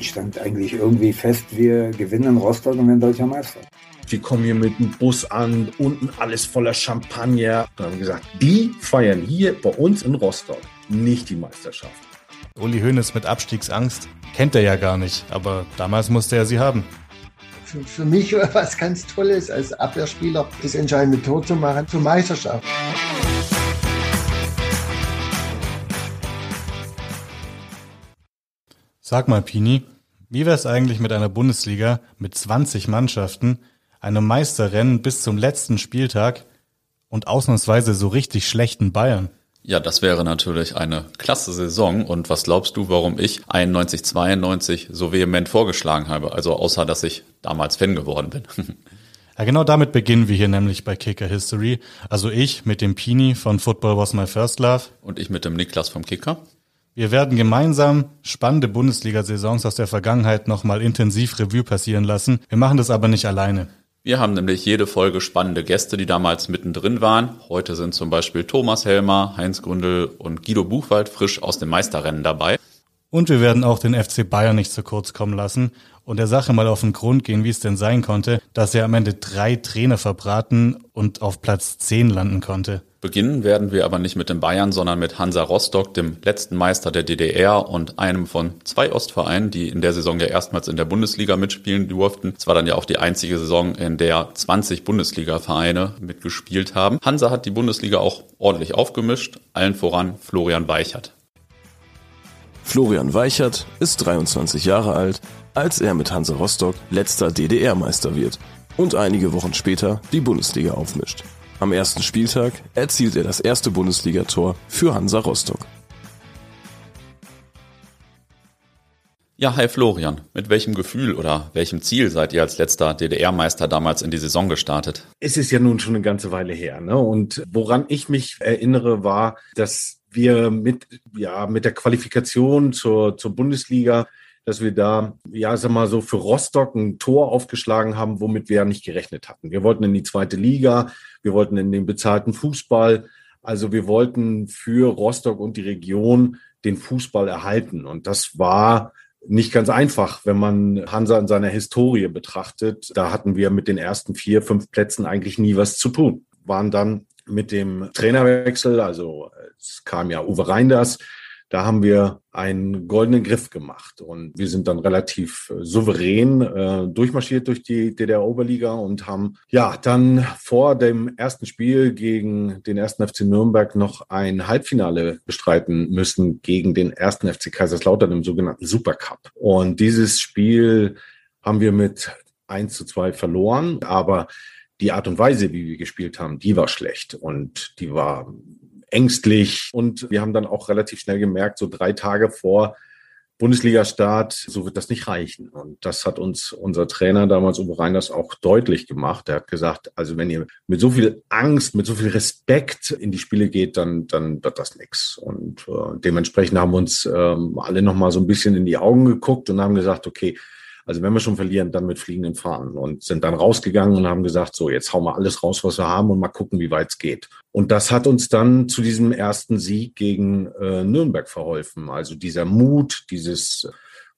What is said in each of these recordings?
stand eigentlich irgendwie fest, wir gewinnen Rostock und werden deutscher Meister. Wir kommen hier mit dem Bus an, unten alles voller Champagner. Da haben wir gesagt, die feiern hier bei uns in Rostock nicht die Meisterschaft. Uli Hoeneß mit Abstiegsangst kennt er ja gar nicht, aber damals musste er sie haben. Für, für mich war was ganz Tolles als Abwehrspieler, das entscheidende Tor zu machen zur Meisterschaft. Sag mal, Pini, wie wäre es eigentlich mit einer Bundesliga mit 20 Mannschaften, einem Meisterrennen bis zum letzten Spieltag und ausnahmsweise so richtig schlechten Bayern. Ja, das wäre natürlich eine klasse Saison. Und was glaubst du, warum ich 91, 92 so vehement vorgeschlagen habe? Also außer, dass ich damals Fan geworden bin. Ja, genau damit beginnen wir hier nämlich bei Kicker History. Also ich mit dem Pini von Football Was My First Love. Und ich mit dem Niklas vom Kicker. Wir werden gemeinsam spannende Bundesliga-Saisons aus der Vergangenheit nochmal intensiv Revue passieren lassen. Wir machen das aber nicht alleine. Wir haben nämlich jede Folge spannende Gäste, die damals mittendrin waren. Heute sind zum Beispiel Thomas Helmer, Heinz Gundel und Guido Buchwald frisch aus dem Meisterrennen dabei. Und wir werden auch den FC Bayern nicht zu kurz kommen lassen und der Sache mal auf den Grund gehen, wie es denn sein konnte, dass er am Ende drei Trainer verbraten und auf Platz zehn landen konnte. Beginnen werden wir aber nicht mit den Bayern, sondern mit Hansa Rostock, dem letzten Meister der DDR und einem von zwei Ostvereinen, die in der Saison ja erstmals in der Bundesliga mitspielen durften. Es war dann ja auch die einzige Saison, in der 20 Bundesliga-Vereine mitgespielt haben. Hansa hat die Bundesliga auch ordentlich aufgemischt, allen voran Florian Weichert. Florian Weichert ist 23 Jahre alt, als er mit Hansa Rostock letzter DDR-Meister wird und einige Wochen später die Bundesliga aufmischt. Am ersten Spieltag erzielt er das erste Bundesligator für Hansa Rostock. Ja, hi Florian. Mit welchem Gefühl oder welchem Ziel seid ihr als letzter DDR-Meister damals in die Saison gestartet? Es ist ja nun schon eine ganze Weile her. Ne? Und woran ich mich erinnere, war, dass wir mit, ja, mit der Qualifikation zur, zur Bundesliga dass wir da, ja, sag mal so, für Rostock ein Tor aufgeschlagen haben, womit wir ja nicht gerechnet hatten. Wir wollten in die zweite Liga, wir wollten in den bezahlten Fußball. Also wir wollten für Rostock und die Region den Fußball erhalten. Und das war nicht ganz einfach, wenn man Hansa in seiner Historie betrachtet. Da hatten wir mit den ersten vier, fünf Plätzen eigentlich nie was zu tun. Waren dann mit dem Trainerwechsel, also es kam ja Uwe Reinders, da haben wir einen goldenen Griff gemacht und wir sind dann relativ äh, souverän äh, durchmarschiert durch die DDR-Oberliga und haben ja dann vor dem ersten Spiel gegen den ersten FC Nürnberg noch ein Halbfinale bestreiten müssen gegen den ersten FC Kaiserslautern im sogenannten Supercup. Und dieses Spiel haben wir mit 1 zu 2 verloren, aber die Art und Weise, wie wir gespielt haben, die war schlecht und die war ängstlich. Und wir haben dann auch relativ schnell gemerkt, so drei Tage vor Bundesliga-Start, so wird das nicht reichen. Und das hat uns unser Trainer damals, Uwe Reiners, auch deutlich gemacht. Er hat gesagt, also wenn ihr mit so viel Angst, mit so viel Respekt in die Spiele geht, dann, dann wird das nichts. Und äh, dementsprechend haben uns ähm, alle nochmal so ein bisschen in die Augen geguckt und haben gesagt, okay, also wenn wir schon verlieren, dann mit fliegenden Fahnen und sind dann rausgegangen und haben gesagt, so jetzt hauen wir alles raus, was wir haben und mal gucken, wie weit es geht. Und das hat uns dann zu diesem ersten Sieg gegen äh, Nürnberg verholfen. Also dieser Mut, dieses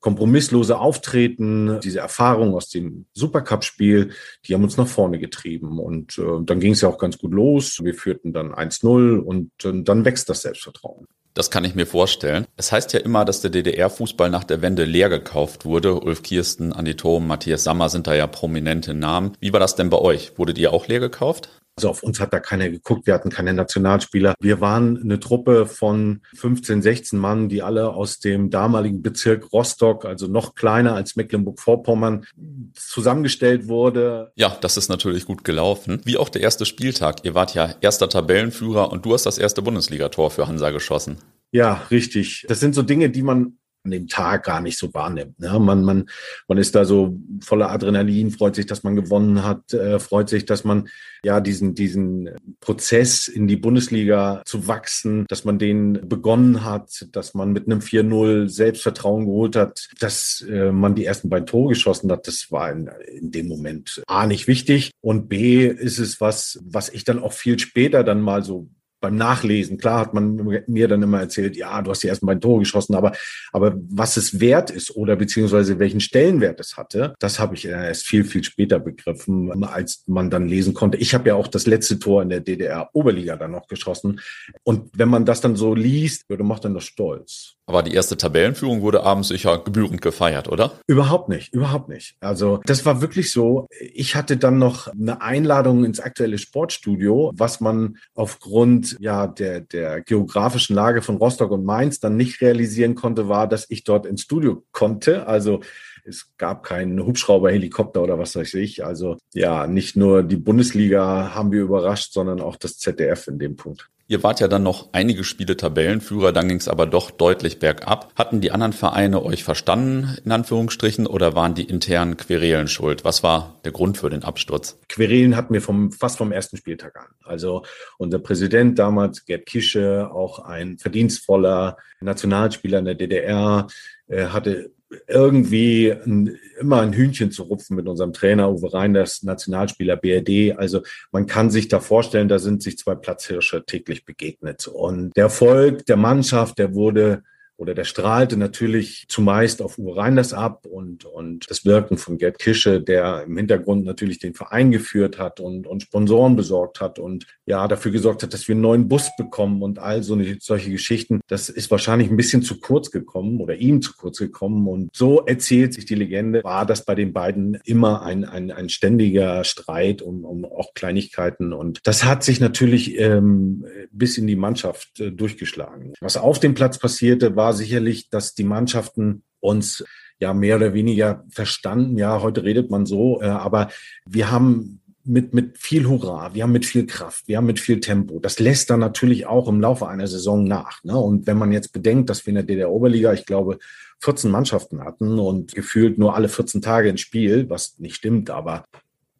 kompromisslose Auftreten, diese Erfahrung aus dem Supercup-Spiel, die haben uns nach vorne getrieben. Und äh, dann ging es ja auch ganz gut los. Wir führten dann 1-0 und äh, dann wächst das Selbstvertrauen. Das kann ich mir vorstellen. Es heißt ja immer, dass der DDR-Fußball nach der Wende leer gekauft wurde. Ulf Kirsten, Andi Thom, Matthias Sammer sind da ja prominente Namen. Wie war das denn bei euch? Wurdet ihr auch leer gekauft? Also auf uns hat da keiner geguckt. Wir hatten keine Nationalspieler. Wir waren eine Truppe von 15, 16 Mann, die alle aus dem damaligen Bezirk Rostock, also noch kleiner als Mecklenburg-Vorpommern, zusammengestellt wurde. Ja, das ist natürlich gut gelaufen. Wie auch der erste Spieltag. Ihr wart ja erster Tabellenführer und du hast das erste Bundesligator für Hansa geschossen. Ja, richtig. Das sind so Dinge, die man an dem Tag gar nicht so wahrnimmt. Ne? Man, man, man ist da so voller Adrenalin, freut sich, dass man gewonnen hat, äh, freut sich, dass man ja diesen, diesen Prozess in die Bundesliga zu wachsen, dass man den begonnen hat, dass man mit einem 4-0 Selbstvertrauen geholt hat, dass äh, man die ersten beiden Tore geschossen hat. Das war in, in dem Moment A nicht wichtig und B ist es was, was ich dann auch viel später dann mal so beim Nachlesen. Klar hat man mir dann immer erzählt, ja, du hast die ersten beiden Tore geschossen, aber, aber was es wert ist oder beziehungsweise welchen Stellenwert es hatte, das habe ich erst viel, viel später begriffen, als man dann lesen konnte. Ich habe ja auch das letzte Tor in der DDR-Oberliga dann noch geschossen. Und wenn man das dann so liest, würde macht dann das stolz. Aber die erste Tabellenführung wurde abends sicher gebührend gefeiert, oder? Überhaupt nicht, überhaupt nicht. Also das war wirklich so. Ich hatte dann noch eine Einladung ins aktuelle Sportstudio, was man aufgrund ja der der geografischen Lage von Rostock und Mainz dann nicht realisieren konnte, war, dass ich dort ins Studio konnte. Also es gab keinen Hubschrauber, Helikopter oder was weiß ich. Also ja, nicht nur die Bundesliga haben wir überrascht, sondern auch das ZDF in dem Punkt. Ihr wart ja dann noch einige Spiele Tabellenführer, dann ging es aber doch deutlich bergab. Hatten die anderen Vereine euch verstanden, in Anführungsstrichen, oder waren die internen Querelen schuld? Was war der Grund für den Absturz? Querelen hatten wir vom, fast vom ersten Spieltag an. Also unser Präsident damals, Gerd Kische, auch ein verdienstvoller Nationalspieler in der DDR, äh, hatte irgendwie ein, immer ein Hühnchen zu rupfen mit unserem Trainer Uwe Reinders, Nationalspieler BRD. Also man kann sich da vorstellen, da sind sich zwei Platzhirsche täglich begegnet. Und der Erfolg der Mannschaft, der wurde oder der strahlte natürlich zumeist auf Uwe Reinders ab und, und das Wirken von Gerd Kische, der im Hintergrund natürlich den Verein geführt hat und, und Sponsoren besorgt hat und ja, dafür gesorgt hat, dass wir einen neuen Bus bekommen und all so eine, solche Geschichten. Das ist wahrscheinlich ein bisschen zu kurz gekommen oder ihm zu kurz gekommen. Und so erzählt sich die Legende, war das bei den beiden immer ein, ein, ein ständiger Streit um, um auch Kleinigkeiten. Und das hat sich natürlich ähm, bis in die Mannschaft äh, durchgeschlagen. Was auf dem Platz passierte, war sicherlich, dass die Mannschaften uns ja mehr oder weniger verstanden. Ja, heute redet man so, äh, aber wir haben mit, mit viel Hurra, wir haben mit viel Kraft, wir haben mit viel Tempo. Das lässt dann natürlich auch im Laufe einer Saison nach. Ne? Und wenn man jetzt bedenkt, dass wir in der DDR-Oberliga, ich glaube, 14 Mannschaften hatten und gefühlt nur alle 14 Tage ins Spiel, was nicht stimmt, aber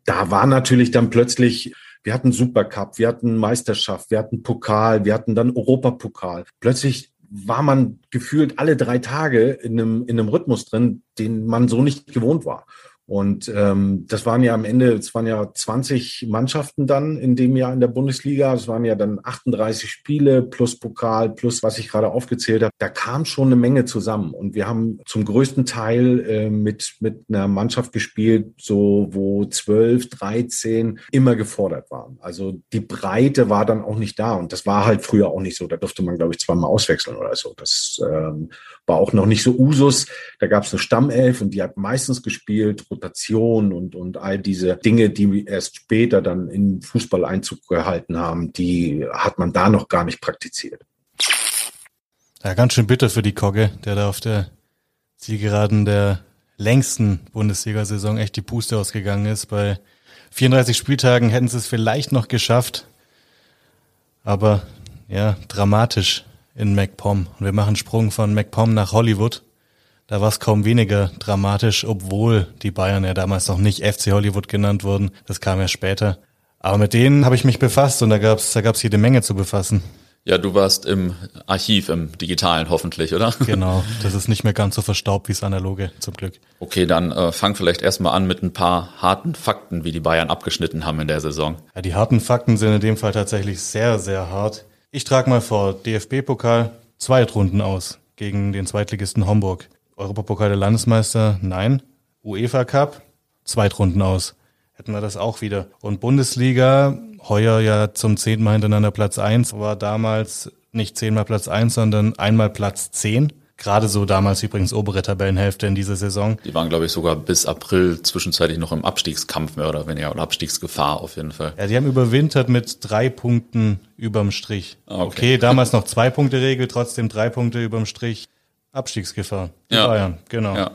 da war natürlich dann plötzlich wir hatten Supercup, wir hatten Meisterschaft, wir hatten Pokal, wir hatten dann Europapokal. Plötzlich war man gefühlt alle drei Tage in einem, in einem Rhythmus drin, den man so nicht gewohnt war. Und ähm, das waren ja am Ende, es waren ja 20 Mannschaften dann in dem Jahr in der Bundesliga. Es waren ja dann 38 Spiele plus Pokal plus was ich gerade aufgezählt habe. Da kam schon eine Menge zusammen. Und wir haben zum größten Teil äh, mit, mit einer Mannschaft gespielt, so wo 12, 13 immer gefordert waren. Also die Breite war dann auch nicht da. Und das war halt früher auch nicht so. Da durfte man, glaube ich, zweimal auswechseln oder so. Das ähm, war auch noch nicht so Usus. Da gab es eine Stammelf und die hat meistens gespielt, Rotation und, und all diese Dinge, die erst später dann in Fußball Einzug gehalten haben, die hat man da noch gar nicht praktiziert. Ja, ganz schön bitter für die Kogge, der da auf der Zielgeraden der längsten Bundesliga-Saison echt die Puste ausgegangen ist. Bei 34 Spieltagen hätten sie es vielleicht noch geschafft, aber ja, dramatisch in MacPom. Und wir machen Sprung von MacPom nach Hollywood. Da war es kaum weniger dramatisch, obwohl die Bayern ja damals noch nicht FC Hollywood genannt wurden. Das kam ja später. Aber mit denen habe ich mich befasst und da gab's da gab's jede Menge zu befassen. Ja, du warst im Archiv, im digitalen hoffentlich, oder? Genau, das ist nicht mehr ganz so verstaubt wie das analoge, zum Glück. Okay, dann äh, fang vielleicht erstmal an mit ein paar harten Fakten, wie die Bayern abgeschnitten haben in der Saison. Ja, die harten Fakten sind in dem Fall tatsächlich sehr, sehr hart. Ich trage mal vor, DFB-Pokal, Zweitrunden aus gegen den Zweitligisten Homburg. Europapokal der Landesmeister, nein. UEFA Cup, Zweitrunden aus. Hätten wir das auch wieder. Und Bundesliga, heuer ja zum zehnten Mal hintereinander Platz eins, war damals nicht zehnmal Platz eins, sondern einmal Platz zehn. Gerade so damals übrigens obere Tabellenhälfte in dieser Saison. Die waren, glaube ich, sogar bis April zwischenzeitlich noch im Abstiegskampf mehr oder weniger oder Abstiegsgefahr auf jeden Fall. Ja, die haben überwintert mit drei Punkten überm Strich. Ah, okay. okay, damals noch zwei Punkte Regel, trotzdem drei Punkte überm Strich. Abstiegsgefahr. Die ja. Bayern, genau. Ja.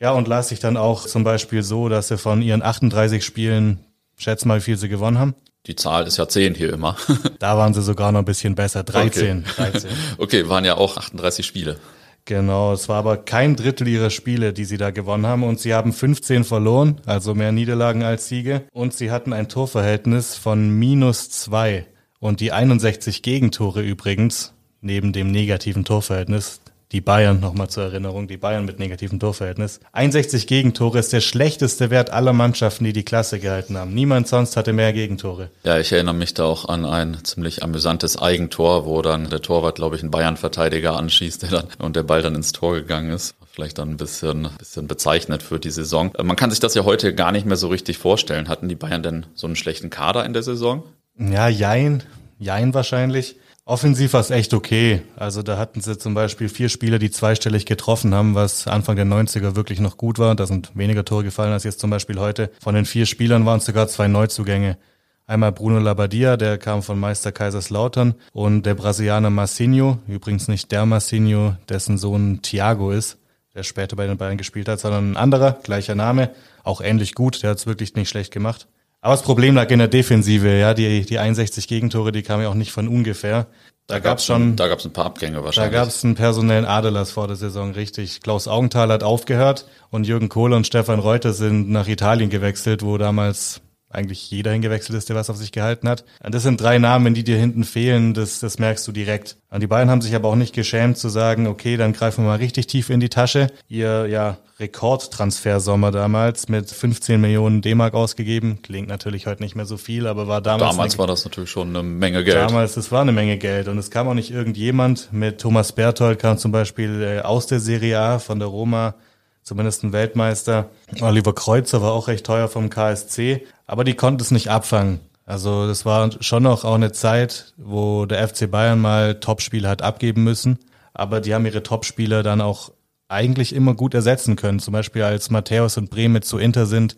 ja, und las sich dann auch zum Beispiel so, dass sie von ihren 38 Spielen, schätz mal, wie viel sie gewonnen haben. Die Zahl ist ja 10 hier immer. da waren sie sogar noch ein bisschen besser. 13. Okay. 13. okay, waren ja auch 38 Spiele. Genau, es war aber kein Drittel ihrer Spiele, die sie da gewonnen haben und sie haben 15 verloren, also mehr Niederlagen als Siege und sie hatten ein Torverhältnis von minus zwei und die 61 Gegentore übrigens, neben dem negativen Torverhältnis, die Bayern, nochmal zur Erinnerung, die Bayern mit negativem Torverhältnis. 61 Gegentore ist der schlechteste Wert aller Mannschaften, die die Klasse gehalten haben. Niemand sonst hatte mehr Gegentore. Ja, ich erinnere mich da auch an ein ziemlich amüsantes Eigentor, wo dann der Torwart, glaube ich, einen Bayern-Verteidiger anschießt der dann, und der Ball dann ins Tor gegangen ist vielleicht dann ein bisschen, bisschen bezeichnet für die Saison. Man kann sich das ja heute gar nicht mehr so richtig vorstellen. Hatten die Bayern denn so einen schlechten Kader in der Saison? Ja, jein. Jein wahrscheinlich. Offensiv war es echt okay. Also da hatten sie zum Beispiel vier Spieler, die zweistellig getroffen haben, was Anfang der 90er wirklich noch gut war. Da sind weniger Tore gefallen als jetzt zum Beispiel heute. Von den vier Spielern waren es sogar zwei Neuzugänge. Einmal Bruno Labbadia, der kam von Meister Kaiserslautern und der Brasilianer Massinho, übrigens nicht der Massinho, dessen Sohn Thiago ist, der später bei den Bayern gespielt hat, sondern ein anderer, gleicher Name, auch ähnlich gut, der hat es wirklich nicht schlecht gemacht. Aber das Problem lag in der Defensive, ja, die, die 61 Gegentore, die kamen ja auch nicht von ungefähr. Da, da gab's schon, da gab's ein paar Abgänge wahrscheinlich. Da gab's einen personellen Aderlass vor der Saison, richtig. Klaus Augenthal hat aufgehört und Jürgen Kohle und Stefan Reuter sind nach Italien gewechselt, wo damals eigentlich jeder hingewechselt ist, der was auf sich gehalten hat. Und das sind drei Namen, die dir hinten fehlen, das, das merkst du direkt. Und die beiden haben sich aber auch nicht geschämt zu sagen, okay, dann greifen wir mal richtig tief in die Tasche. Ihr ja Rekordtransfersommer damals mit 15 Millionen D-Mark ausgegeben. Klingt natürlich heute nicht mehr so viel, aber war damals. Damals eine, war das natürlich schon eine Menge Geld. Damals, das war eine Menge Geld. Und es kam auch nicht irgendjemand. Mit Thomas Berthold kam zum Beispiel äh, aus der Serie A von der Roma zumindest ein Weltmeister. Oliver Kreuzer war auch recht teuer vom KSC, aber die konnten es nicht abfangen. Also das war schon noch auch eine Zeit, wo der FC Bayern mal Topspiele hat abgeben müssen, aber die haben ihre Topspieler dann auch eigentlich immer gut ersetzen können. Zum Beispiel als Matthäus und Bremen zu Inter sind,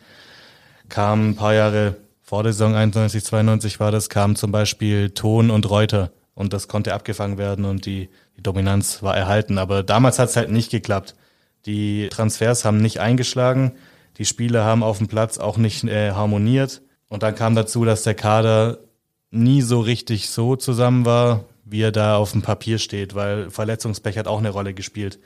kamen ein paar Jahre vor der Saison 91, 92 war das, kamen zum Beispiel Ton und Reuter und das konnte abgefangen werden und die, die Dominanz war erhalten. Aber damals hat es halt nicht geklappt. Die Transfers haben nicht eingeschlagen. Die Spieler haben auf dem Platz auch nicht äh, harmoniert. Und dann kam dazu, dass der Kader nie so richtig so zusammen war, wie er da auf dem Papier steht, weil Verletzungspech hat auch eine Rolle gespielt.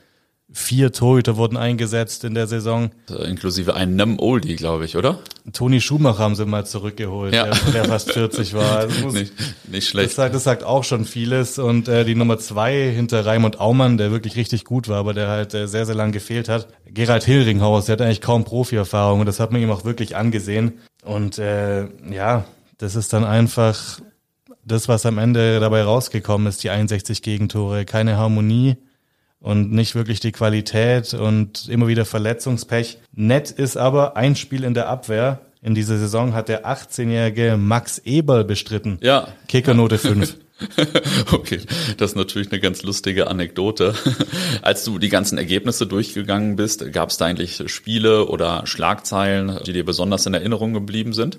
Vier Torhüter wurden eingesetzt in der Saison. Inklusive einen Nem Oldie, glaube ich, oder? Toni Schumacher haben sie mal zurückgeholt, ja. der, der fast 40 war. Also muss, nicht, nicht schlecht. Das sagt, das sagt auch schon vieles. Und äh, die Nummer zwei hinter Raimund Aumann, der wirklich richtig gut war, aber der halt äh, sehr, sehr lang gefehlt hat. Gerald Hillringhaus, der hat eigentlich kaum Profi-Erfahrung und das hat man ihm auch wirklich angesehen. Und äh, ja, das ist dann einfach das, was am Ende dabei rausgekommen ist, die 61 Gegentore. Keine Harmonie und nicht wirklich die Qualität und immer wieder Verletzungspech. Nett ist aber ein Spiel in der Abwehr. In dieser Saison hat der 18-jährige Max Eberl bestritten. Ja. Kickernote 5. Okay, das ist natürlich eine ganz lustige Anekdote. Als du die ganzen Ergebnisse durchgegangen bist, gab es da eigentlich Spiele oder Schlagzeilen, die dir besonders in Erinnerung geblieben sind?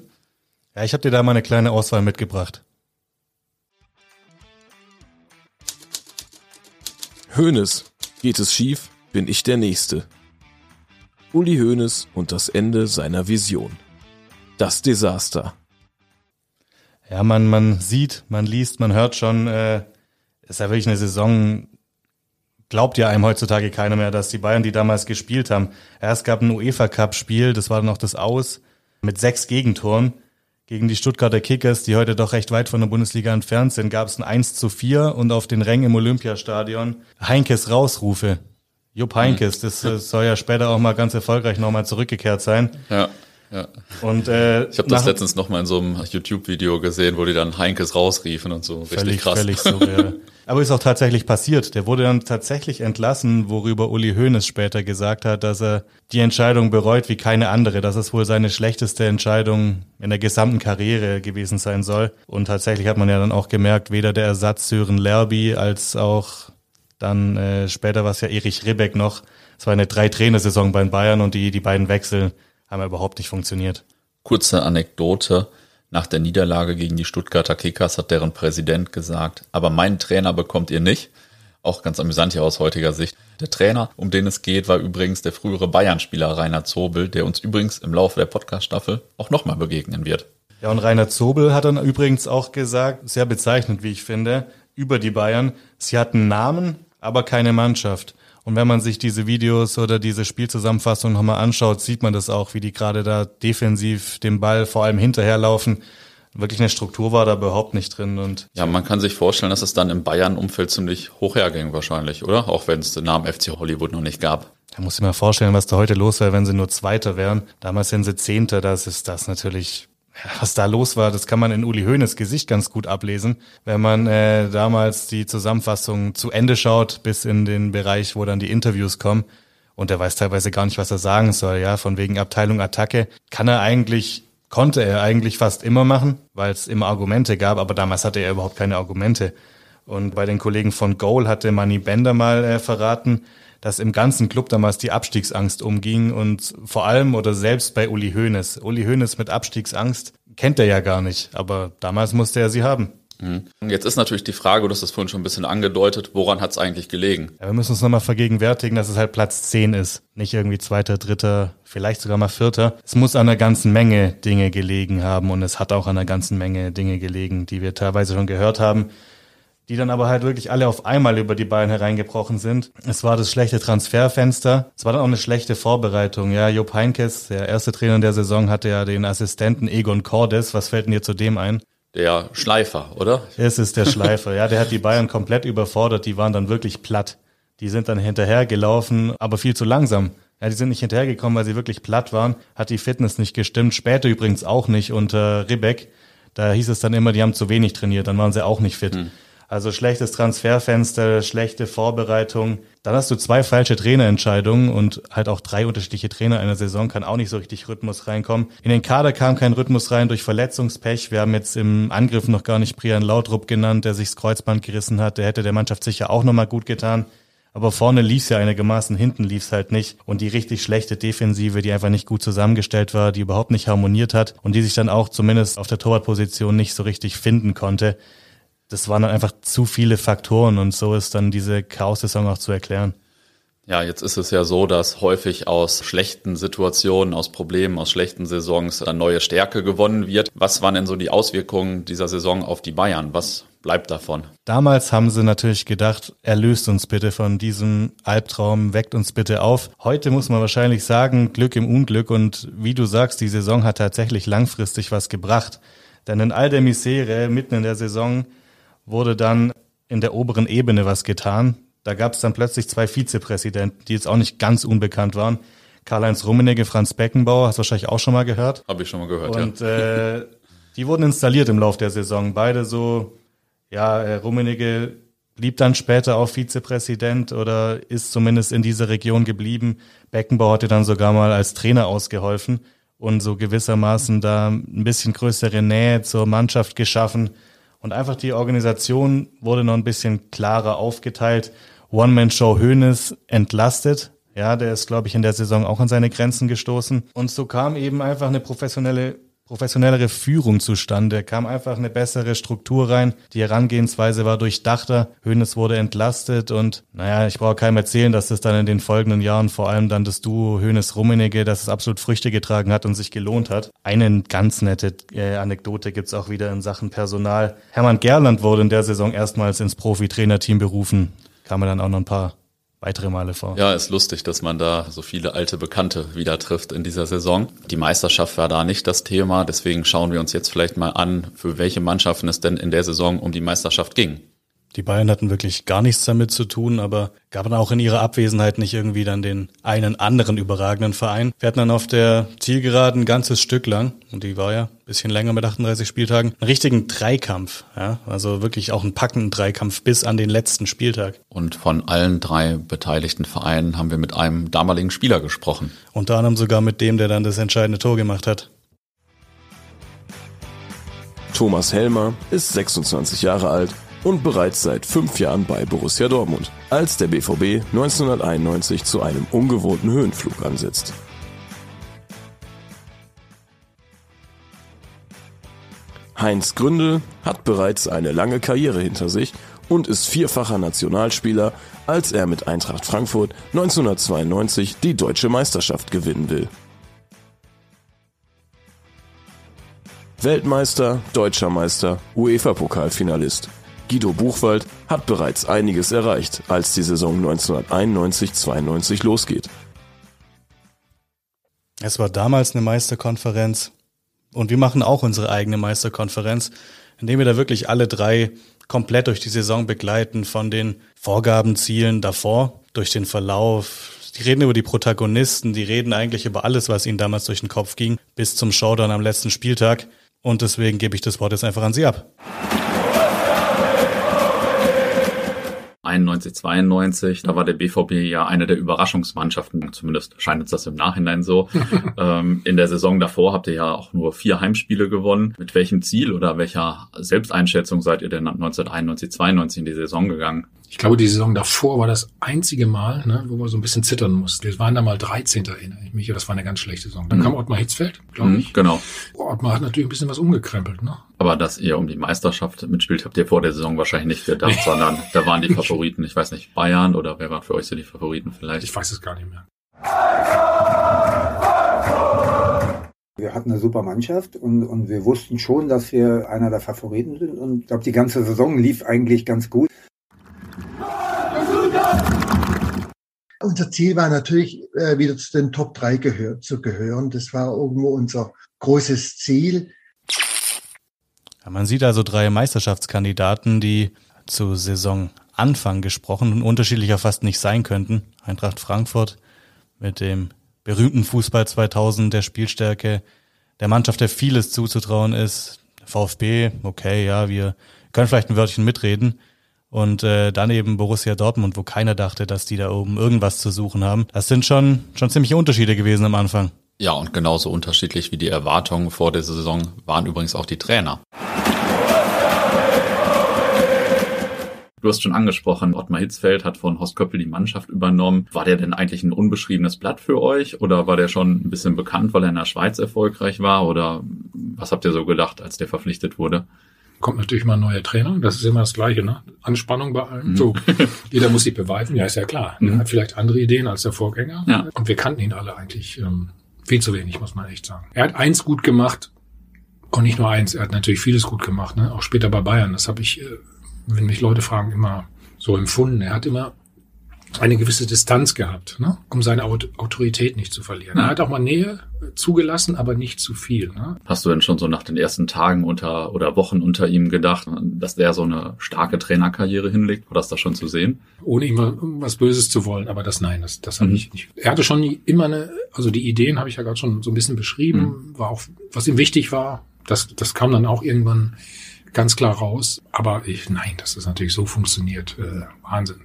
Ja, ich habe dir da mal eine kleine Auswahl mitgebracht. Hönes. Geht es schief, bin ich der Nächste. Uli Hoeneß und das Ende seiner Vision. Das Desaster. Ja, man, man sieht, man liest, man hört schon, äh, ist ja wirklich eine Saison, glaubt ja einem heutzutage keiner mehr, dass die Bayern, die damals gespielt haben, erst gab ein UEFA-Cup-Spiel, das war noch das Aus, mit sechs Gegentoren gegen die Stuttgarter Kickers, die heute doch recht weit von der Bundesliga entfernt sind, gab es ein 1 zu 4 und auf den Rängen im Olympiastadion Heinkes Rausrufe. Jupp Heinkes, das soll ja später auch mal ganz erfolgreich nochmal zurückgekehrt sein. Ja. Ja. Und äh, ich habe das letztens noch mal in so einem YouTube-Video gesehen, wo die dann Heinkes rausriefen und so. Richtig völlig, krass. Völlig surreal. Aber ist auch tatsächlich passiert. Der wurde dann tatsächlich entlassen, worüber Uli Hoeneß später gesagt hat, dass er die Entscheidung bereut wie keine andere, dass es wohl seine schlechteste Entscheidung in der gesamten Karriere gewesen sein soll. Und tatsächlich hat man ja dann auch gemerkt, weder der Ersatz Sören Lerby als auch dann äh, später war es ja Erich Ribbeck noch. Es war eine Drei-Trainer-Saison bei Bayern und die, die beiden Wechsel haben überhaupt nicht funktioniert. Kurze Anekdote. Nach der Niederlage gegen die Stuttgarter Kickers hat deren Präsident gesagt, aber meinen Trainer bekommt ihr nicht. Auch ganz amüsant hier aus heutiger Sicht. Der Trainer, um den es geht, war übrigens der frühere Bayern-Spieler Rainer Zobel, der uns übrigens im Laufe der Podcast-Staffel auch nochmal begegnen wird. Ja, und Rainer Zobel hat dann übrigens auch gesagt, sehr bezeichnend, wie ich finde, über die Bayern, sie hatten Namen, aber keine Mannschaft. Und wenn man sich diese Videos oder diese Spielzusammenfassung nochmal anschaut, sieht man das auch, wie die gerade da defensiv den Ball vor allem hinterherlaufen. wirklich eine Struktur war da überhaupt nicht drin. Und ja, man kann sich vorstellen, dass es dann im Bayern-Umfeld ziemlich hoch herging wahrscheinlich, oder? Auch wenn es den Namen FC Hollywood noch nicht gab. Da muss ich mir vorstellen, was da heute los wäre, wenn sie nur Zweiter wären. Damals sind sie Zehnter, das ist das natürlich was da los war, das kann man in Uli Hoeneß Gesicht ganz gut ablesen, wenn man äh, damals die Zusammenfassung zu Ende schaut, bis in den Bereich, wo dann die Interviews kommen. Und er weiß teilweise gar nicht, was er sagen soll, ja, von wegen Abteilung Attacke. Kann er eigentlich konnte er eigentlich fast immer machen, weil es immer Argumente gab, aber damals hatte er überhaupt keine Argumente. Und bei den Kollegen von Goal hatte Manny Bender mal äh, verraten, dass im ganzen Club damals die Abstiegsangst umging und vor allem oder selbst bei Uli Hoeneß. Uli Hoeneß mit Abstiegsangst kennt er ja gar nicht, aber damals musste er sie haben. Mhm. Jetzt ist natürlich die Frage, du hast das vorhin schon ein bisschen angedeutet, woran hat es eigentlich gelegen? Ja, wir müssen uns nochmal vergegenwärtigen, dass es halt Platz 10 ist. Nicht irgendwie zweiter, dritter, vielleicht sogar mal vierter. Es muss an einer ganzen Menge Dinge gelegen haben und es hat auch an einer ganzen Menge Dinge gelegen, die wir teilweise schon gehört haben, die dann aber halt wirklich alle auf einmal über die Beine hereingebrochen sind. Es war das schlechte Transferfenster. Es war dann auch eine schlechte Vorbereitung. Ja, Jupp Heinkes, der erste Trainer der Saison, hatte ja den Assistenten Egon Cordes. Was fällt denn dir zu dem ein? Der Schleifer, oder? Es ist der Schleifer, ja. Der hat die Bayern komplett überfordert. Die waren dann wirklich platt. Die sind dann hinterhergelaufen, aber viel zu langsam. Ja, die sind nicht hinterhergekommen, weil sie wirklich platt waren. Hat die Fitness nicht gestimmt. Später übrigens auch nicht unter Ribbeck. Da hieß es dann immer, die haben zu wenig trainiert. Dann waren sie auch nicht fit. Hm. Also schlechtes Transferfenster, schlechte Vorbereitung. Dann hast du zwei falsche Trainerentscheidungen und halt auch drei unterschiedliche Trainer in einer Saison kann auch nicht so richtig Rhythmus reinkommen. In den Kader kam kein Rhythmus rein durch Verletzungspech. Wir haben jetzt im Angriff noch gar nicht Brian Lautrup genannt, der sich das Kreuzband gerissen hat. Der hätte der Mannschaft sicher auch nochmal gut getan. Aber vorne lief's ja einigermaßen, hinten lief's halt nicht. Und die richtig schlechte Defensive, die einfach nicht gut zusammengestellt war, die überhaupt nicht harmoniert hat und die sich dann auch zumindest auf der Torwartposition nicht so richtig finden konnte das waren dann einfach zu viele Faktoren und so ist dann diese Chaos-Saison auch zu erklären. Ja, jetzt ist es ja so, dass häufig aus schlechten Situationen, aus Problemen, aus schlechten Saisons dann neue Stärke gewonnen wird. Was waren denn so die Auswirkungen dieser Saison auf die Bayern? Was bleibt davon? Damals haben sie natürlich gedacht, erlöst uns bitte von diesem Albtraum, weckt uns bitte auf. Heute muss man wahrscheinlich sagen, Glück im Unglück und wie du sagst, die Saison hat tatsächlich langfristig was gebracht. Denn in all der Misere mitten in der Saison wurde dann in der oberen Ebene was getan. Da gab es dann plötzlich zwei Vizepräsidenten, die jetzt auch nicht ganz unbekannt waren. Karl-Heinz Rummenigge, Franz Beckenbauer, hast du wahrscheinlich auch schon mal gehört. Habe ich schon mal gehört, Und ja. äh, die wurden installiert im Lauf der Saison. Beide so, ja, äh, Rummenigge blieb dann später auch Vizepräsident oder ist zumindest in dieser Region geblieben. Beckenbauer hatte dann sogar mal als Trainer ausgeholfen und so gewissermaßen da ein bisschen größere Nähe zur Mannschaft geschaffen. Und einfach die Organisation wurde noch ein bisschen klarer aufgeteilt. One-Man-Show Hönes entlastet. Ja, der ist, glaube ich, in der Saison auch an seine Grenzen gestoßen. Und so kam eben einfach eine professionelle professionellere Führung zustande, kam einfach eine bessere Struktur rein. Die Herangehensweise war durchdachter, Hönes wurde entlastet und naja, ich brauche keinem erzählen, dass das dann in den folgenden Jahren vor allem dann das Duo Hönes-Rummenigge, dass es absolut Früchte getragen hat und sich gelohnt hat. Eine ganz nette äh, Anekdote gibt's auch wieder in Sachen Personal. Hermann Gerland wurde in der Saison erstmals ins Profi-Trainerteam berufen. Kam dann auch noch ein paar weitere Male vor. Ja, ist lustig, dass man da so viele alte Bekannte wieder trifft in dieser Saison. Die Meisterschaft war da nicht das Thema, deswegen schauen wir uns jetzt vielleicht mal an, für welche Mannschaften es denn in der Saison um die Meisterschaft ging. Die Bayern hatten wirklich gar nichts damit zu tun, aber gaben auch in ihrer Abwesenheit nicht irgendwie dann den einen anderen überragenden Verein. Wir hatten dann auf der Zielgeraden ein ganzes Stück lang, und die war ja ein bisschen länger mit 38 Spieltagen, einen richtigen Dreikampf. Ja? Also wirklich auch einen packenden Dreikampf bis an den letzten Spieltag. Und von allen drei beteiligten Vereinen haben wir mit einem damaligen Spieler gesprochen. Unter anderem sogar mit dem, der dann das entscheidende Tor gemacht hat. Thomas Helmer ist 26 Jahre alt und bereits seit fünf Jahren bei Borussia Dortmund, als der BVB 1991 zu einem ungewohnten Höhenflug ansetzt. Heinz Gründel hat bereits eine lange Karriere hinter sich und ist vierfacher Nationalspieler, als er mit Eintracht Frankfurt 1992 die deutsche Meisterschaft gewinnen will. Weltmeister, Deutscher Meister, UEFA-Pokalfinalist. Guido Buchwald hat bereits einiges erreicht, als die Saison 1991-92 losgeht. Es war damals eine Meisterkonferenz. Und wir machen auch unsere eigene Meisterkonferenz, indem wir da wirklich alle drei komplett durch die Saison begleiten, von den Vorgabenzielen davor, durch den Verlauf. Die reden über die Protagonisten, die reden eigentlich über alles, was ihnen damals durch den Kopf ging, bis zum Showdown am letzten Spieltag. Und deswegen gebe ich das Wort jetzt einfach an Sie ab. 91, 92, da war der BVB ja eine der Überraschungsmannschaften, zumindest scheint uns das im Nachhinein so. ähm, in der Saison davor habt ihr ja auch nur vier Heimspiele gewonnen. Mit welchem Ziel oder welcher Selbsteinschätzung seid ihr denn 1991, 92 in die Saison gegangen? Ich glaube, die Saison davor war das einzige Mal, ne, wo wir so ein bisschen zittern mussten. Wir waren da mal 13. erinnere ich mich. Das war eine ganz schlechte Saison. Dann mhm. kam Ottmar Hitzfeld, glaube ich. Mhm, genau. Ottmar hat natürlich ein bisschen was umgekrempelt. Ne? Aber dass ihr um die Meisterschaft mitspielt, habt ihr vor der Saison wahrscheinlich nicht gedacht, sondern da waren die Favoriten, ich weiß nicht, Bayern oder wer waren für euch so die Favoriten vielleicht? Ich weiß es gar nicht mehr. Wir hatten eine super Mannschaft und, und wir wussten schon, dass wir einer der Favoriten sind. Und ich glaube, die ganze Saison lief eigentlich ganz gut. Unser Ziel war natürlich, äh, wieder zu den Top 3 gehör zu gehören. Das war irgendwo unser großes Ziel. Ja, man sieht also drei Meisterschaftskandidaten, die zu Saisonanfang gesprochen und unterschiedlicher fast nicht sein könnten. Eintracht Frankfurt mit dem berühmten Fußball 2000, der Spielstärke, der Mannschaft, der vieles zuzutrauen ist. VfB, okay, ja, wir können vielleicht ein Wörtchen mitreden. Und äh, dann eben Borussia Dortmund, wo keiner dachte, dass die da oben irgendwas zu suchen haben. Das sind schon, schon ziemliche Unterschiede gewesen am Anfang. Ja, und genauso unterschiedlich wie die Erwartungen vor der Saison waren übrigens auch die Trainer. Du hast schon angesprochen, Ottmar Hitzfeld hat von Horst Köppel die Mannschaft übernommen. War der denn eigentlich ein unbeschriebenes Blatt für euch oder war der schon ein bisschen bekannt, weil er in der Schweiz erfolgreich war oder was habt ihr so gedacht, als der verpflichtet wurde? Kommt natürlich mal ein neuer Trainer. Das ist immer das Gleiche, ne? Anspannung bei allem. Mhm. So, jeder muss sich beweisen. Ja, ist ja klar. Mhm. Er hat vielleicht andere Ideen als der Vorgänger. Ja. Und wir kannten ihn alle eigentlich ähm, viel zu wenig, muss man echt sagen. Er hat eins gut gemacht. Und nicht nur eins. Er hat natürlich vieles gut gemacht, ne? Auch später bei Bayern. Das habe ich, äh, wenn mich Leute fragen, immer so empfunden. Er hat immer eine gewisse Distanz gehabt, ne? um seine Autorität nicht zu verlieren. Er hat auch mal Nähe zugelassen, aber nicht zu viel. Ne? Hast du denn schon so nach den ersten Tagen unter oder Wochen unter ihm gedacht, dass der so eine starke Trainerkarriere hinlegt? War das da schon zu sehen? Ohne ihm was Böses zu wollen, aber das nein, das, das habe mhm. ich nicht. Er hatte schon immer eine, also die Ideen habe ich ja gerade schon so ein bisschen beschrieben, mhm. war auch, was ihm wichtig war, das, das kam dann auch irgendwann ganz klar raus. Aber ich, nein, dass das natürlich so funktioniert, äh, Wahnsinn.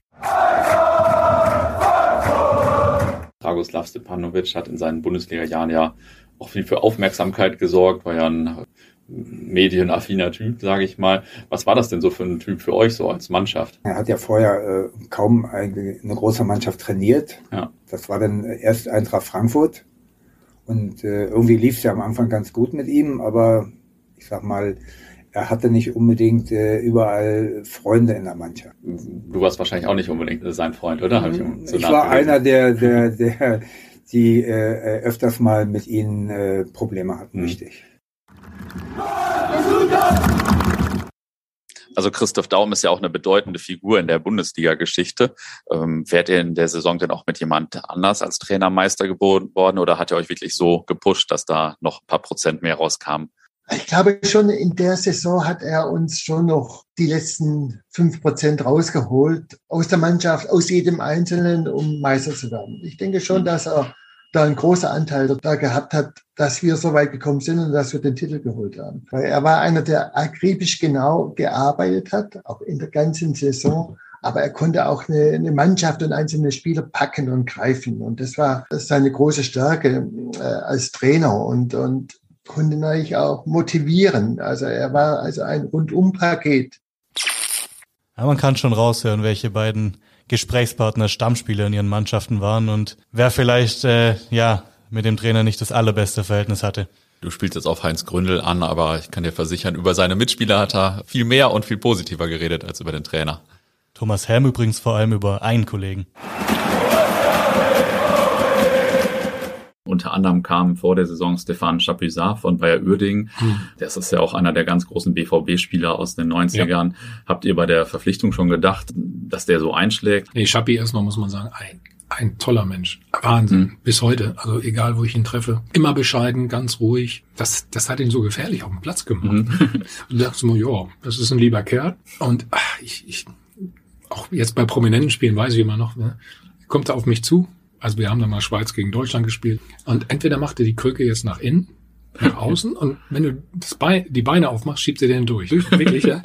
Dragoslav Stepanovic hat in seinen Bundesliga-Jahren ja auch viel für Aufmerksamkeit gesorgt, war ja ein medienaffiner Typ, sage ich mal. Was war das denn so für ein Typ für euch so als Mannschaft? Er hat ja vorher äh, kaum eine, eine große Mannschaft trainiert. Ja. Das war dann erst Eintracht Frankfurt. Und äh, irgendwie lief es ja am Anfang ganz gut mit ihm, aber ich sag mal, er hatte nicht unbedingt äh, überall Freunde in der Mannschaft. Du warst wahrscheinlich auch nicht unbedingt sein Freund, oder? ich, so ich war einer, der, der, der die äh, öfters mal mit ihnen äh, Probleme hatten, mhm. richtig. Also Christoph Daum ist ja auch eine bedeutende Figur in der Bundesliga-Geschichte. Ähm, wärt ihr in der Saison denn auch mit jemand anders als Trainermeister geboren worden oder hat er euch wirklich so gepusht, dass da noch ein paar Prozent mehr rauskamen? Ich glaube schon, in der Saison hat er uns schon noch die letzten fünf Prozent rausgeholt aus der Mannschaft, aus jedem Einzelnen, um Meister zu werden. Ich denke schon, dass er da ein großer Anteil da gehabt hat, dass wir so weit gekommen sind und dass wir den Titel geholt haben. Weil er war einer, der akribisch genau gearbeitet hat, auch in der ganzen Saison. Aber er konnte auch eine, eine Mannschaft und einzelne Spieler packen und greifen. Und das war das seine große Stärke äh, als Trainer. Und, und konnte natürlich auch motivieren. Also er war also ein Rundumpaket. Ja, man kann schon raushören, welche beiden Gesprächspartner Stammspieler in ihren Mannschaften waren und wer vielleicht äh, ja mit dem Trainer nicht das allerbeste Verhältnis hatte. Du spielst jetzt auf Heinz Gründel an, aber ich kann dir versichern, über seine Mitspieler hat er viel mehr und viel positiver geredet als über den Trainer. Thomas Helm übrigens vor allem über einen Kollegen. Unter anderem kam vor der Saison Stefan Chapuisat von Bayer Uerdingen. Hm. Das ist ja auch einer der ganz großen BVB-Spieler aus den 90ern. Ja. Habt ihr bei der Verpflichtung schon gedacht, dass der so einschlägt? Nee, Chapi erstmal muss man sagen, ein ein toller Mensch. Wahnsinn. Mhm. Bis heute. Also egal, wo ich ihn treffe. Immer bescheiden, ganz ruhig. Das, das hat ihn so gefährlich auf dem Platz gemacht. Mhm. Und da dachte ich mir, ja, das ist ein lieber Kerl. Und ach, ich, ich, auch jetzt bei prominenten Spielen weiß ich immer noch, ne, kommt er auf mich zu. Also wir haben da mal Schweiz gegen Deutschland gespielt. Und entweder macht er die Krücke jetzt nach innen nach außen und wenn du das Bein, die Beine aufmachst, schiebt sie den durch. Wirklich, ja.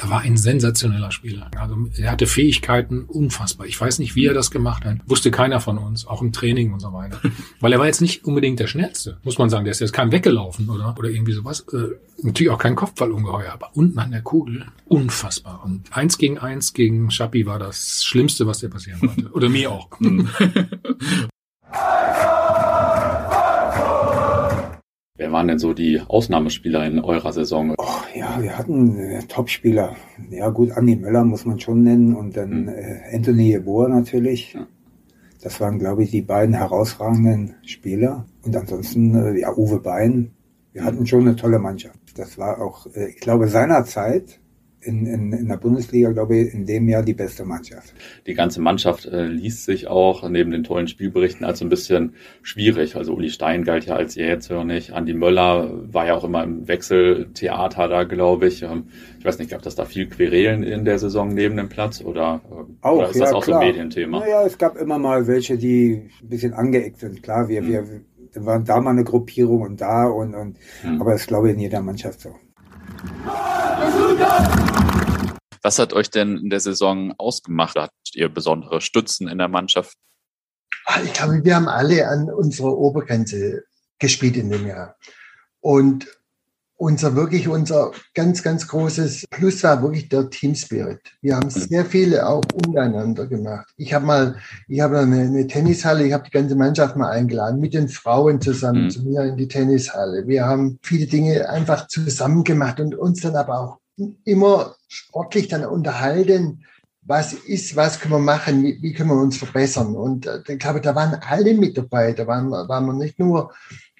Er war ein sensationeller Spieler. Also er hatte Fähigkeiten unfassbar. Ich weiß nicht, wie er das gemacht hat. Wusste keiner von uns, auch im Training und so weiter. Weil er war jetzt nicht unbedingt der Schnellste, muss man sagen. Der ist jetzt kein weggelaufen oder, oder irgendwie sowas. Äh, natürlich auch kein Kopfballungeheuer, aber unten an der Kugel unfassbar. Und eins gegen eins gegen Schappi war das Schlimmste, was dir passieren konnte. Oder mir auch. Wer waren denn so die Ausnahmespieler in eurer Saison? Oh, ja, wir hatten äh, Topspieler. Ja gut, Andi Möller muss man schon nennen und dann mhm. äh, Anthony Yeboah natürlich. Ja. Das waren, glaube ich, die beiden herausragenden Spieler. Und ansonsten, äh, ja, Uwe Bein. Wir hatten schon eine tolle Mannschaft. Das war auch, äh, ich glaube, seinerzeit in, in, in der Bundesliga, glaube ich, in dem Jahr die beste Mannschaft. Die ganze Mannschaft äh, liest sich auch neben den tollen Spielberichten als ein bisschen schwierig. Also Uli Stein galt ja als jähzornig. Andi Möller war ja auch immer im Wechseltheater da, glaube ich. Ähm, ich weiß nicht, gab das da viel Querelen in der Saison neben dem Platz oder, äh, auch, oder ist ja, das auch klar. so ein Medienthema? Naja, es gab immer mal welche, die ein bisschen angeeckt sind. Klar, wir, mhm. wir, wir waren da mal eine Gruppierung und da und, und mhm. aber das glaube ich in jeder Mannschaft so. Was hat euch denn in der Saison ausgemacht? Habt ihr besondere Stützen in der Mannschaft? Ah, ich glaube, wir haben alle an unserer Obergrenze gespielt in dem Jahr. Und unser wirklich unser ganz, ganz großes Plus war wirklich der Team Spirit. Wir haben sehr viele auch untereinander gemacht. Ich habe mal, ich habe eine, eine Tennishalle, ich habe die ganze Mannschaft mal eingeladen, mit den Frauen zusammen mhm. zu mir in die Tennishalle. Wir haben viele Dinge einfach zusammen gemacht und uns dann aber auch immer sportlich dann unterhalten, was ist, was können wir machen, wie, wie können wir uns verbessern. Und äh, ich glaube, da waren alle mit dabei. Da waren, waren wir nicht nur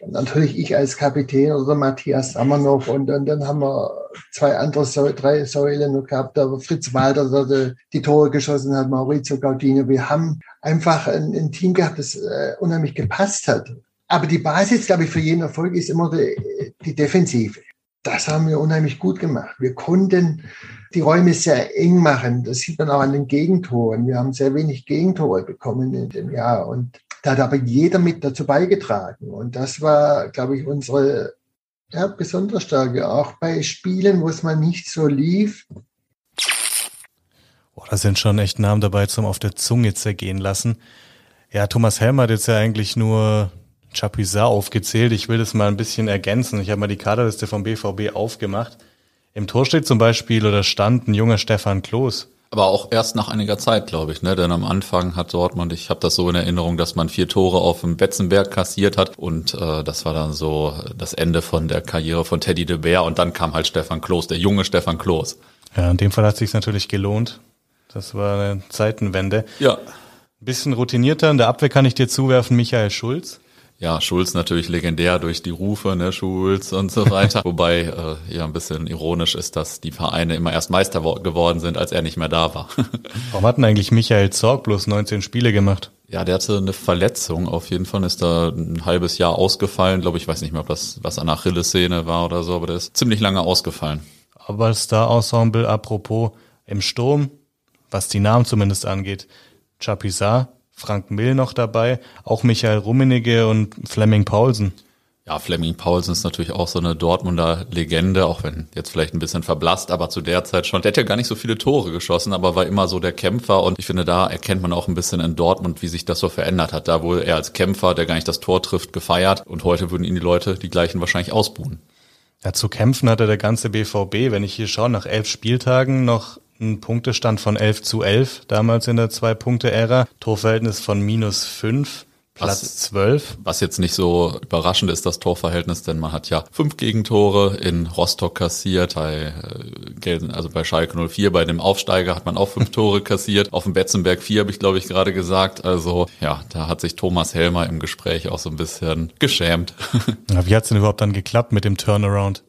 natürlich ich als Kapitän oder Matthias Sammer noch und, und dann haben wir zwei andere, Säule, drei Säulen noch gehabt, der Fritz Walter, der die Tore geschossen hat, Maurizio Gaudino. Wir haben einfach ein, ein Team gehabt, das äh, unheimlich gepasst hat. Aber die Basis, glaube ich, für jeden Erfolg ist immer die, die Defensive. Das haben wir unheimlich gut gemacht. Wir konnten die Räume sehr eng machen. Das sieht man auch an den Gegentoren. Wir haben sehr wenig Gegentore bekommen in dem Jahr. Und da hat aber jeder mit dazu beigetragen. Und das war, glaube ich, unsere ja, besondere Stärke. Auch bei Spielen, wo es mal nicht so lief. Oh, da sind schon echt Namen dabei zum auf der Zunge zergehen lassen. Ja, Thomas Helmer hat jetzt ja eigentlich nur Chapuisat aufgezählt. Ich will das mal ein bisschen ergänzen. Ich habe mal die Kaderliste vom BVB aufgemacht. Im Tor steht zum Beispiel oder stand ein junger Stefan Kloß. Aber auch erst nach einiger Zeit, glaube ich, ne? Denn am Anfang hat Dortmund, ich habe das so in Erinnerung, dass man vier Tore auf dem Betzenberg kassiert hat und äh, das war dann so das Ende von der Karriere von Teddy de Beer und dann kam halt Stefan Kloß, der junge Stefan Kloß. Ja, in dem Fall hat sich natürlich gelohnt. Das war eine Zeitenwende. Ja. Ein bisschen routinierter in der Abwehr kann ich dir zuwerfen, Michael Schulz. Ja, Schulz natürlich legendär durch die Rufe, ne, Schulz und so weiter. Wobei äh, ja ein bisschen ironisch ist, dass die Vereine immer erst Meister geworden sind, als er nicht mehr da war. Warum hat denn eigentlich Michael Zorg bloß 19 Spiele gemacht? Ja, der hatte eine Verletzung. Auf jeden Fall ist da ein halbes Jahr ausgefallen. Glaube ich, weiß nicht mehr, ob das was an Achillessehne war oder so, aber der ist ziemlich lange ausgefallen. Aber Star-Ensemble, apropos, im Sturm, was die Namen zumindest angeht, Chapuisat, Frank Mill noch dabei, auch Michael Rummenigge und Fleming Paulsen. Ja, Fleming Paulsen ist natürlich auch so eine Dortmunder Legende, auch wenn jetzt vielleicht ein bisschen verblasst, aber zu der Zeit schon. Der hat ja gar nicht so viele Tore geschossen, aber war immer so der Kämpfer und ich finde, da erkennt man auch ein bisschen in Dortmund, wie sich das so verändert hat. Da wurde er als Kämpfer, der gar nicht das Tor trifft, gefeiert und heute würden ihn die Leute, die gleichen wahrscheinlich ausbuhen. Ja, zu kämpfen hatte der ganze BVB, wenn ich hier schaue, nach elf Spieltagen noch ein Punktestand von 11 zu 11, damals in der Zwei-Punkte-Ära. Torverhältnis von minus 5. Platz was, 12. Was jetzt nicht so überraschend ist, das Torverhältnis, denn man hat ja fünf Gegentore in Rostock kassiert, bei äh, also bei Schalke 04, bei dem Aufsteiger hat man auch fünf Tore kassiert, auf dem Betzenberg 4 habe ich glaube ich gerade gesagt, also ja, da hat sich Thomas Helmer im Gespräch auch so ein bisschen geschämt. Ja, wie hat's denn überhaupt dann geklappt mit dem Turnaround?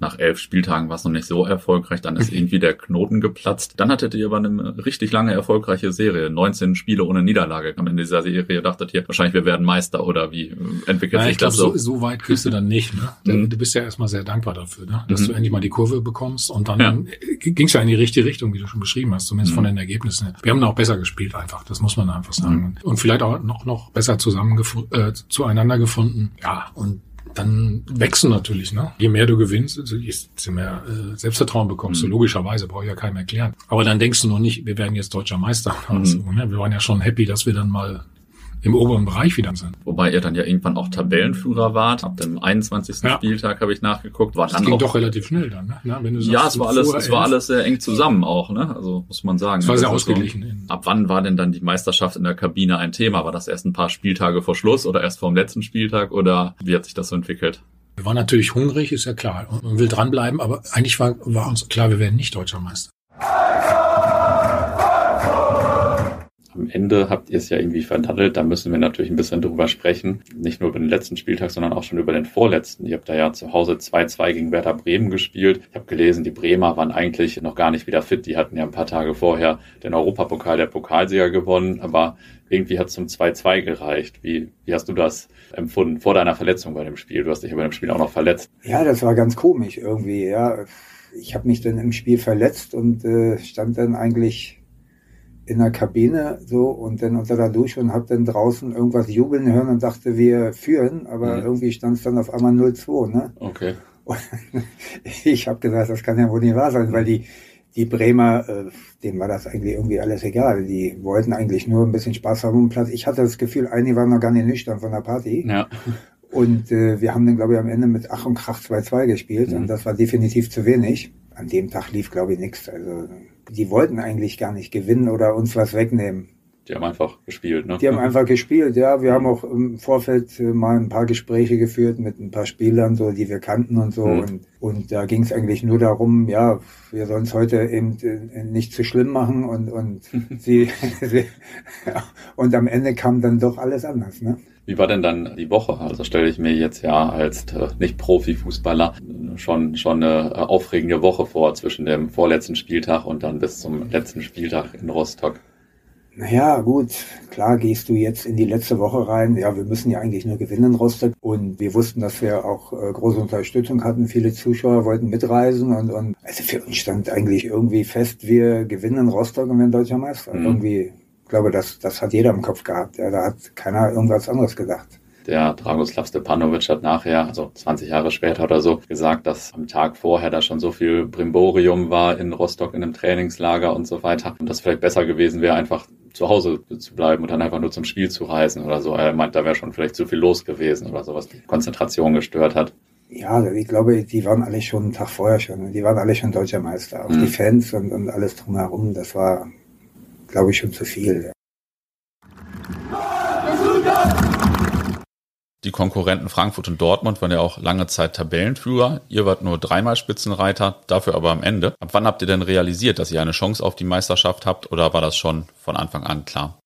Nach elf Spieltagen war es noch nicht so erfolgreich, dann ist irgendwie der Knoten geplatzt. Dann hattet ihr aber eine richtig lange erfolgreiche Serie, 19 Spiele ohne Niederlage. Am Ende dieser Serie dachtet ihr wahrscheinlich, wir werden Meister oder wie entwickelt Nein, sich das glaub, so? so? weit gehst du dann nicht. Ne? Mhm. Du bist ja erstmal sehr dankbar dafür, ne? dass mhm. du endlich mal die Kurve bekommst und dann ja. ging es ja in die richtige Richtung, wie du schon beschrieben hast, zumindest mhm. von den Ergebnissen. Wir haben auch besser gespielt einfach, das muss man einfach sagen. Mhm. Und vielleicht auch noch, noch besser zusammen äh, zueinander gefunden. Ja, und dann wächst du natürlich. Ne? Je mehr du gewinnst, desto mehr äh, Selbstvertrauen bekommst mhm. du. Logischerweise, brauche ich ja keinem erklären. Aber dann denkst du noch nicht, wir werden jetzt deutscher Meister. Mhm. Also, ne? Wir waren ja schon happy, dass wir dann mal im oberen Bereich wieder sind. Wobei ihr dann ja irgendwann auch Tabellenführer wart. Ab dem 21. Ja. Spieltag habe ich nachgeguckt. War das dann ging auch, doch relativ schnell dann. Ne? Na, sagst, ja, es war alles, es war alles sehr eng zusammen auch. Ne? Also muss man sagen. Es war sehr ausgeglichen. So, ab wann war denn dann die Meisterschaft in der Kabine ein Thema? War das erst ein paar Spieltage vor Schluss oder erst vor dem letzten Spieltag oder wie hat sich das so entwickelt? Wir waren natürlich hungrig, ist ja klar. Und will dranbleiben, aber eigentlich war, war uns klar, wir werden nicht deutscher Meister. Am Ende habt ihr es ja irgendwie verdattelt. Da müssen wir natürlich ein bisschen drüber sprechen. Nicht nur über den letzten Spieltag, sondern auch schon über den vorletzten. Ihr habt da ja zu Hause 2-2 gegen Werder Bremen gespielt. Ich habe gelesen, die Bremer waren eigentlich noch gar nicht wieder fit. Die hatten ja ein paar Tage vorher den Europapokal der Pokalsieger gewonnen. Aber irgendwie hat es zum 2-2 gereicht. Wie, wie hast du das empfunden vor deiner Verletzung bei dem Spiel? Du hast dich ja bei dem Spiel auch noch verletzt. Ja, das war ganz komisch irgendwie. Ja, ich habe mich dann im Spiel verletzt und äh, stand dann eigentlich in der Kabine so und dann unter der Dusche und habe dann draußen irgendwas jubeln hören und dachte, wir führen, aber mhm. irgendwie stand es dann auf einmal 0-2, ne? Okay. Und ich habe gesagt, das kann ja wohl nicht wahr sein, weil die, die Bremer, äh, denen war das eigentlich irgendwie alles egal. Die wollten eigentlich nur ein bisschen Spaß haben im Platz. Ich hatte das Gefühl, einige waren noch gar nicht nüchtern von der Party. Ja. Und äh, wir haben dann, glaube ich, am Ende mit Ach und Krach 2-2 gespielt mhm. und das war definitiv zu wenig. An dem Tag lief, glaube ich, nichts. Also die wollten eigentlich gar nicht gewinnen oder uns was wegnehmen. Die haben einfach gespielt, ne? Die haben einfach gespielt, ja. Wir haben auch im Vorfeld äh, mal ein paar Gespräche geführt mit ein paar Spielern, so die wir kannten und so. Mhm. Und, und da ging es eigentlich nur darum, ja, wir sollen es heute eben äh, nicht zu schlimm machen und, und sie, sie und am Ende kam dann doch alles anders, ne? Wie war denn dann die Woche? Also stelle ich mir jetzt ja als äh, Nicht-Profi-Fußballer schon, schon eine aufregende Woche vor zwischen dem vorletzten Spieltag und dann bis zum letzten Spieltag in Rostock. Naja, gut, klar gehst du jetzt in die letzte Woche rein. Ja, wir müssen ja eigentlich nur gewinnen in Rostock. Und wir wussten, dass wir auch äh, große Unterstützung hatten. Viele Zuschauer wollten mitreisen. Und, und also für uns stand eigentlich irgendwie fest, wir gewinnen in Rostock und werden deutscher Meister. Mhm. Irgendwie ich glaube, das, das hat jeder im Kopf gehabt. Ja, da hat keiner irgendwas anderes gedacht. Der Dragoslav Stepanovic hat nachher, also 20 Jahre später oder so, gesagt, dass am Tag vorher da schon so viel Brimborium war in Rostock in einem Trainingslager und so weiter. Und das vielleicht besser gewesen wäre, einfach zu Hause zu bleiben und dann einfach nur zum Spiel zu reisen oder so. Er meint, da wäre schon vielleicht zu viel los gewesen oder so, was die Konzentration gestört hat. Ja, ich glaube, die waren alle schon einen Tag vorher schon. Die waren alle schon deutscher Meister. Auch mhm. die Fans und, und alles drumherum. Das war glaube ich, schon zu viel. Ja. Die Konkurrenten Frankfurt und Dortmund waren ja auch lange Zeit Tabellenführer. Ihr wart nur dreimal Spitzenreiter, dafür aber am Ende. Ab wann habt ihr denn realisiert, dass ihr eine Chance auf die Meisterschaft habt oder war das schon von Anfang an klar?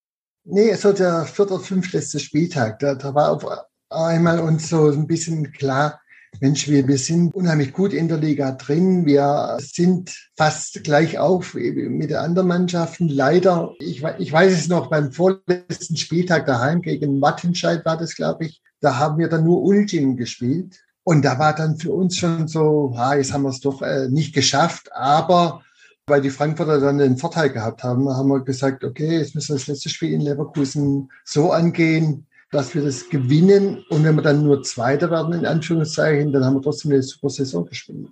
Nee, so der vierte, fünfte Spieltag, da, da war auf einmal uns so ein bisschen klar, Mensch, wir, wir sind unheimlich gut in der Liga drin. Wir sind fast gleich auf mit den anderen Mannschaften. Leider, ich, ich weiß es noch, beim vorletzten Spieltag daheim gegen Wattenscheid war das, glaube ich, da haben wir dann nur Ultim gespielt. Und da war dann für uns schon so, ha, jetzt haben wir es doch äh, nicht geschafft, aber weil die Frankfurter dann den Vorteil gehabt haben, haben wir gesagt, okay, jetzt müssen wir das letzte Spiel in Leverkusen so angehen, dass wir das gewinnen. Und wenn wir dann nur Zweiter werden, in Anführungszeichen, dann haben wir trotzdem eine super Saison gespielt.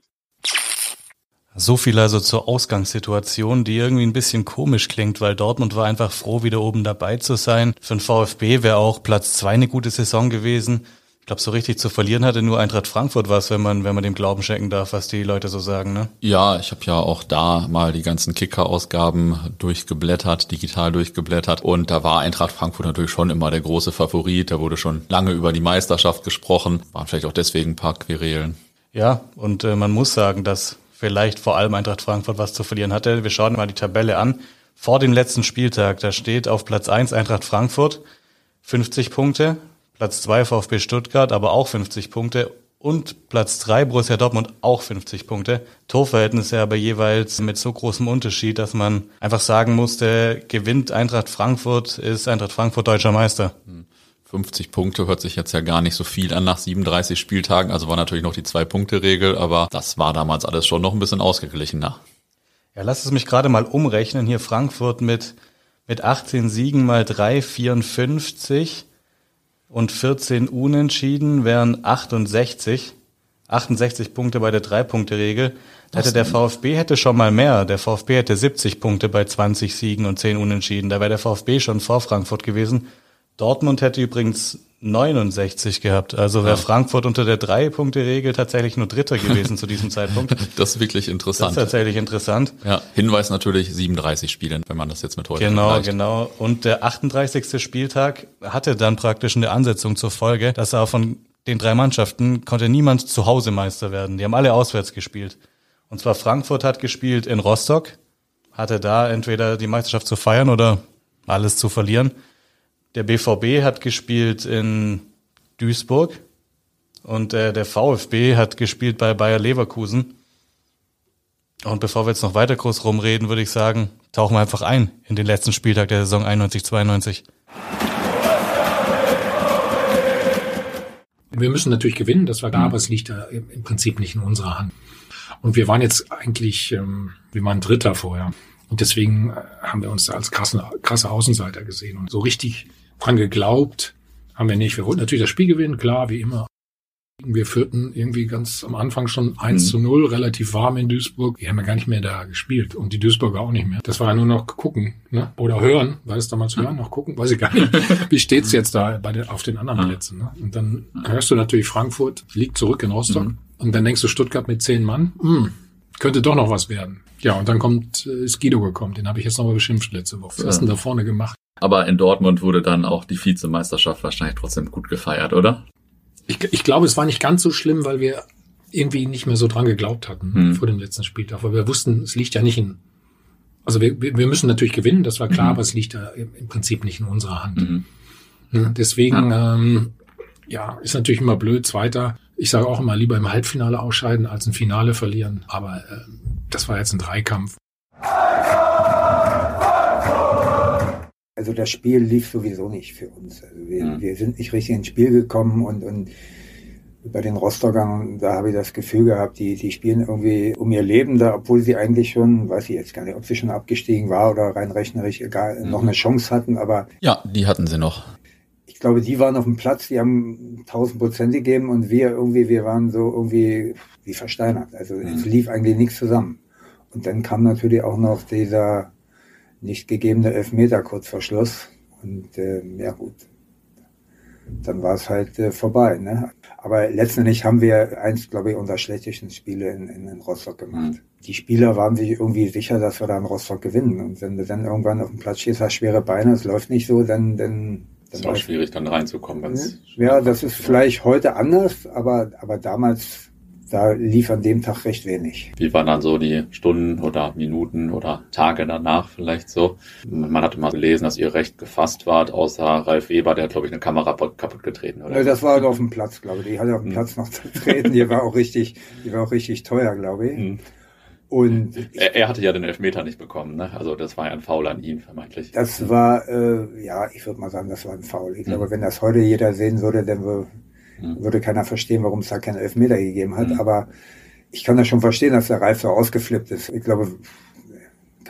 So viel also zur Ausgangssituation, die irgendwie ein bisschen komisch klingt, weil Dortmund war einfach froh, wieder oben dabei zu sein. Für den VfB wäre auch Platz zwei eine gute Saison gewesen glaube, so richtig zu verlieren hatte nur Eintracht Frankfurt was, wenn man, wenn man dem Glauben schenken darf, was die Leute so sagen, ne? Ja, ich habe ja auch da mal die ganzen Kicker-Ausgaben durchgeblättert, digital durchgeblättert. Und da war Eintracht Frankfurt natürlich schon immer der große Favorit. Da wurde schon lange über die Meisterschaft gesprochen. Waren vielleicht auch deswegen ein paar Querelen. Ja, und äh, man muss sagen, dass vielleicht vor allem Eintracht Frankfurt was zu verlieren hatte. Wir schauen mal die Tabelle an. Vor dem letzten Spieltag, da steht auf Platz eins Eintracht Frankfurt, 50 Punkte, Platz 2 VfB Stuttgart, aber auch 50 Punkte. und Platz 3 Borussia Dortmund auch 50 Punkte. Torverhältnisse aber jeweils mit so großem Unterschied, dass man einfach sagen musste, gewinnt Eintracht Frankfurt, ist Eintracht Frankfurt deutscher Meister. 50 Punkte hört sich jetzt ja gar nicht so viel an nach 37 Spieltagen. Also war natürlich noch die Zwei-Punkte-Regel, aber das war damals alles schon noch ein bisschen ausgeglichener. Ja, lass es mich gerade mal umrechnen. Hier Frankfurt mit, mit 18 Siegen mal 3, 54 und 14 Unentschieden wären 68. 68 Punkte bei der Drei-Punkte-Regel. Hätte der VfB hätte schon mal mehr. Der VfB hätte 70 Punkte bei 20 Siegen und 10 Unentschieden. Da wäre der VfB schon vor Frankfurt gewesen. Dortmund hätte übrigens 69 gehabt. Also wäre ja. Frankfurt unter der Drei-Punkte-Regel tatsächlich nur Dritter gewesen zu diesem Zeitpunkt. Das ist wirklich interessant. Das ist tatsächlich interessant. Ja, Hinweis natürlich 37 Spiele, wenn man das jetzt mit heute Genau, vergleicht. genau. Und der 38. Spieltag hatte dann praktisch eine Ansetzung zur Folge, dass er von den drei Mannschaften konnte niemand zu Hause Meister werden. Die haben alle auswärts gespielt. Und zwar Frankfurt hat gespielt in Rostock, hatte da entweder die Meisterschaft zu feiern oder alles zu verlieren. Der BVB hat gespielt in Duisburg und äh, der VfB hat gespielt bei Bayer Leverkusen. Und bevor wir jetzt noch weiter groß rumreden, würde ich sagen, tauchen wir einfach ein in den letzten Spieltag der Saison 91-92. Wir müssen natürlich gewinnen, das war da, aber es liegt da im Prinzip nicht in unserer Hand. Und wir waren jetzt eigentlich, ähm, wir waren Dritter vorher. Und deswegen äh, haben wir uns da als krasse, krasse Außenseiter gesehen. Und so richtig dran geglaubt haben wir nicht. Wir wollten natürlich das Spiel gewinnen, klar, wie immer. Wir führten irgendwie ganz am Anfang schon 1 mhm. zu 0, relativ warm in Duisburg. Die haben ja gar nicht mehr da gespielt und die Duisburger auch nicht mehr. Das war ja nur noch gucken ne? oder hören. War das damals hören, noch gucken? Weiß ich gar nicht. Wie steht's jetzt da bei den, auf den anderen Plätzen? Ne? Und dann hörst du natürlich Frankfurt, liegt zurück in Rostock. Mhm. Und dann denkst du Stuttgart mit zehn Mann, mh, hm, könnte doch noch was werden. Ja, und dann kommt, äh, ist Guido gekommen. Den habe ich jetzt nochmal beschimpft letzte Woche. Was hast du denn da vorne gemacht? Aber in Dortmund wurde dann auch die Vizemeisterschaft wahrscheinlich trotzdem gut gefeiert, oder? Ich, ich glaube, es war nicht ganz so schlimm, weil wir irgendwie nicht mehr so dran geglaubt hatten hm. vor dem letzten Spieltag. Aber wir wussten, es liegt ja nicht in. Also wir, wir müssen natürlich gewinnen, das war klar, mhm. aber es liegt ja im Prinzip nicht in unserer Hand. Mhm. Ja, deswegen, ja. Ähm, ja, ist natürlich immer blöd, Zweiter. Ich sage auch immer, lieber im Halbfinale ausscheiden als im Finale verlieren. Aber äh, das war jetzt ein Dreikampf. Also das Spiel lief sowieso nicht für uns. Also wir, mhm. wir sind nicht richtig ins Spiel gekommen und, und bei den Rostockern, da habe ich das Gefühl gehabt, die, die spielen irgendwie um ihr Leben da, obwohl sie eigentlich schon, weiß ich jetzt gar nicht, ob sie schon abgestiegen war oder rein rechnerisch egal, mhm. noch eine Chance hatten, aber. Ja, die hatten sie noch. Ich glaube, die waren auf dem Platz, die haben 1000 Prozent gegeben und wir irgendwie, wir waren so irgendwie wie versteinert. Also mhm. es lief eigentlich nichts zusammen. Und dann kam natürlich auch noch dieser nicht gegebene Elfmeter kurz vor Schluss. Und äh, ja gut, dann war es halt äh, vorbei. Ne? Aber letztendlich haben wir eins, glaube ich, unserer schlechtesten Spiele in, in, in Rostock gemacht. Mhm. Die Spieler waren sich irgendwie sicher, dass wir da in Rostock gewinnen. Und wenn du dann irgendwann auf dem Platz stehst, hast schwere Beine, es läuft nicht so, dann, dann das ist auch schwierig, dann reinzukommen. Ja, das ist vielleicht heute anders, aber, aber damals da lief an dem Tag recht wenig. Wie waren dann so die Stunden oder Minuten oder Tage danach vielleicht so? Man hatte mal gelesen, dass ihr recht gefasst wart, außer Ralf Weber, der hat, glaube ich, eine Kamera kaputt getreten, oder? Ja, das war auf dem Platz, glaube ich. Die hatte auf dem hm. Platz noch zu treten. Die war auch richtig, die war auch richtig teuer, glaube ich. Hm. Und er, er, hatte ja den Elfmeter nicht bekommen, ne? Also das war ja ein Foul an ihn vermeintlich. Das war, äh, ja, ich würde mal sagen, das war ein Foul. Ich hm. glaube, wenn das heute jeder sehen würde, dann würde. Würde keiner verstehen, warum es da keinen Elfmeter gegeben hat. Mhm. Aber ich kann das schon verstehen, dass der Reif so ausgeflippt ist. Ich glaube,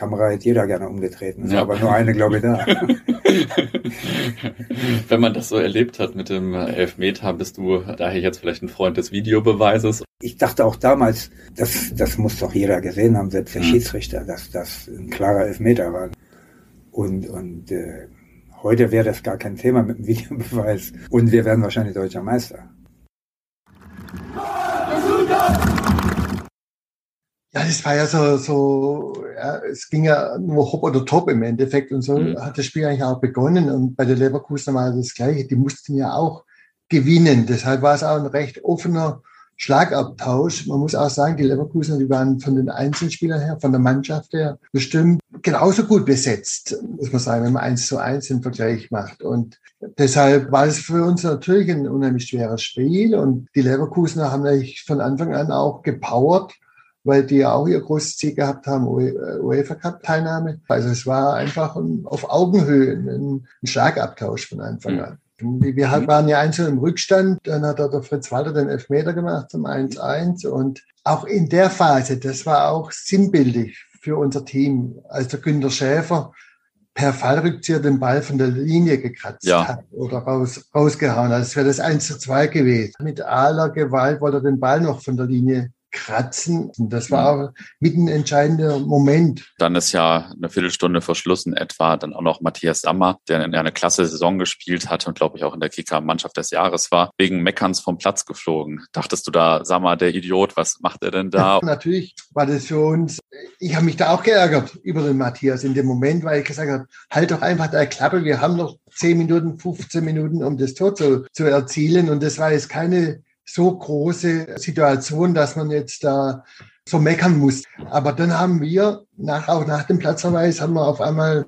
Kamera hätte jeder gerne umgetreten. Ja. aber nur eine, glaube ich, da. Wenn man das so erlebt hat mit dem Elfmeter, bist du daher jetzt vielleicht ein Freund des Videobeweises? Ich dachte auch damals, das, das muss doch jeder gesehen haben, selbst der mhm. Schiedsrichter, dass das ein klarer Elfmeter war. Und, und äh, Heute wäre das gar kein Thema mit dem Videobeweis und wir werden wahrscheinlich deutscher Meister. Ja, das war ja so, so ja, es ging ja nur hopp oder top im Endeffekt und so mhm. hat das Spiel eigentlich auch begonnen und bei der Leverkusen war das Gleiche. Die mussten ja auch gewinnen. Deshalb war es auch ein recht offener Schlagabtausch. Man muss auch sagen, die Leverkusen, die waren von den Einzelspielern her, von der Mannschaft her bestimmt genauso gut besetzt, muss man sagen, wenn man eins zu eins den Vergleich macht. Und deshalb war es für uns natürlich ein unheimlich schweres Spiel. Und die Leverkusener haben natürlich von Anfang an auch gepowert, weil die ja auch ihr großes Ziel gehabt haben, UEFA Cup Teilnahme. Also es war einfach auf Augenhöhe ein, Schlagabtausch von Anfang mhm. an. Wir waren ja einzeln im Rückstand, dann hat der Fritz Walter den Elfmeter gemacht zum 1-1 und auch in der Phase, das war auch sinnbildlich für unser Team, als der Günter Schäfer per Fallrückzieher den Ball von der Linie gekratzt ja. hat oder raus, rausgehauen hat. Das wäre das 1 zu 2 gewesen. Mit aller Gewalt wollte er den Ball noch von der Linie kratzen. Und das war auch mit ein entscheidender Moment. Dann ist ja eine Viertelstunde vor Schluss in etwa dann auch noch Matthias Sammer, der eine klasse Saison gespielt hat und glaube ich auch in der Kicker-Mannschaft des Jahres war, wegen Meckerns vom Platz geflogen. Dachtest du da, Sammer, der Idiot, was macht er denn da? Ja, natürlich war das für uns, ich habe mich da auch geärgert über den Matthias in dem Moment, weil ich gesagt habe, halt doch einfach der Klappe, wir haben noch 10 Minuten, 15 Minuten, um das Tor zu, zu erzielen und das war jetzt keine so große Situation, dass man jetzt da so meckern muss. Aber dann haben wir, nach, auch nach dem Platzverweis, haben wir auf einmal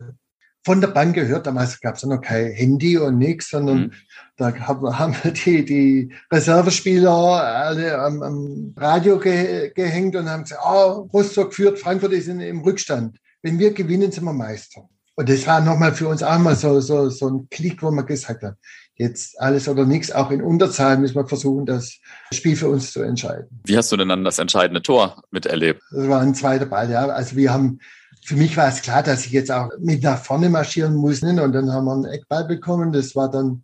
von der Bank gehört, damals gab es ja noch kein Handy und nichts, sondern mhm. da haben wir die, die Reservespieler alle am, am Radio ge, gehängt und haben gesagt, oh, Rostock führt, Frankfurt ist in, im Rückstand. Wenn wir gewinnen, sind wir Meister. Und das war nochmal für uns auch mal so, so, so ein Klick, wo man gesagt hat, jetzt alles oder nichts. Auch in Unterzahl müssen wir versuchen, das Spiel für uns zu entscheiden. Wie hast du denn dann das entscheidende Tor miterlebt? Das war ein zweiter Ball, ja. Also wir haben, für mich war es klar, dass ich jetzt auch mit nach vorne marschieren muss. Ne? Und dann haben wir einen Eckball bekommen. Das war dann,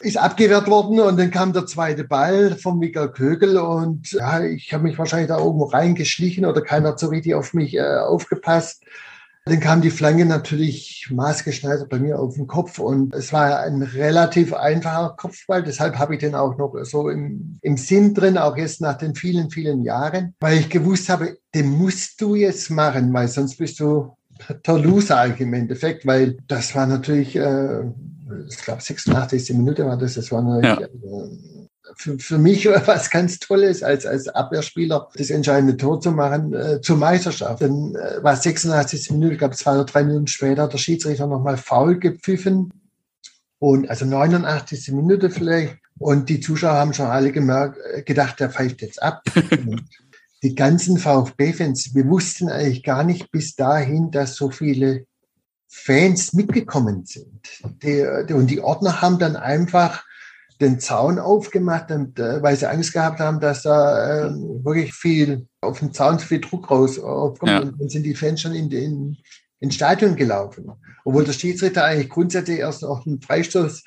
ist abgewehrt worden und dann kam der zweite Ball vom Mikael Kögel und ja, ich habe mich wahrscheinlich da irgendwo reingeschlichen oder keiner hat so richtig auf mich äh, aufgepasst. Dann kam die Flanke natürlich maßgeschneidert bei mir auf den Kopf und es war ein relativ einfacher Kopfball. Deshalb habe ich den auch noch so im, im Sinn drin, auch jetzt nach den vielen, vielen Jahren, weil ich gewusst habe, den musst du jetzt machen, weil sonst bist du der Loser im Endeffekt, weil das war natürlich, äh, ich glaube 86. Minute war das, das war natürlich, ja. äh, für, für mich was ganz Tolles, als, als Abwehrspieler das entscheidende Tor zu machen äh, zur Meisterschaft. Dann äh, war 86 Minuten, ich glaube zwei oder drei Minuten später, der Schiedsrichter nochmal faul gepfiffen. Und also 89. Minute vielleicht. Und die Zuschauer haben schon alle gemerkt, äh, gedacht, der pfeift jetzt ab. die ganzen VfB-Fans, wir wussten eigentlich gar nicht bis dahin, dass so viele Fans mitgekommen sind. Die, die, und die Ordner haben dann einfach den Zaun aufgemacht, und, äh, weil sie Angst gehabt haben, dass da äh, wirklich viel auf dem Zaun viel Druck raus aufkommt. Ja. Und dann sind die Fans schon in den ins Stadion gelaufen. Obwohl der Schiedsrichter eigentlich grundsätzlich erst noch einen Freistoß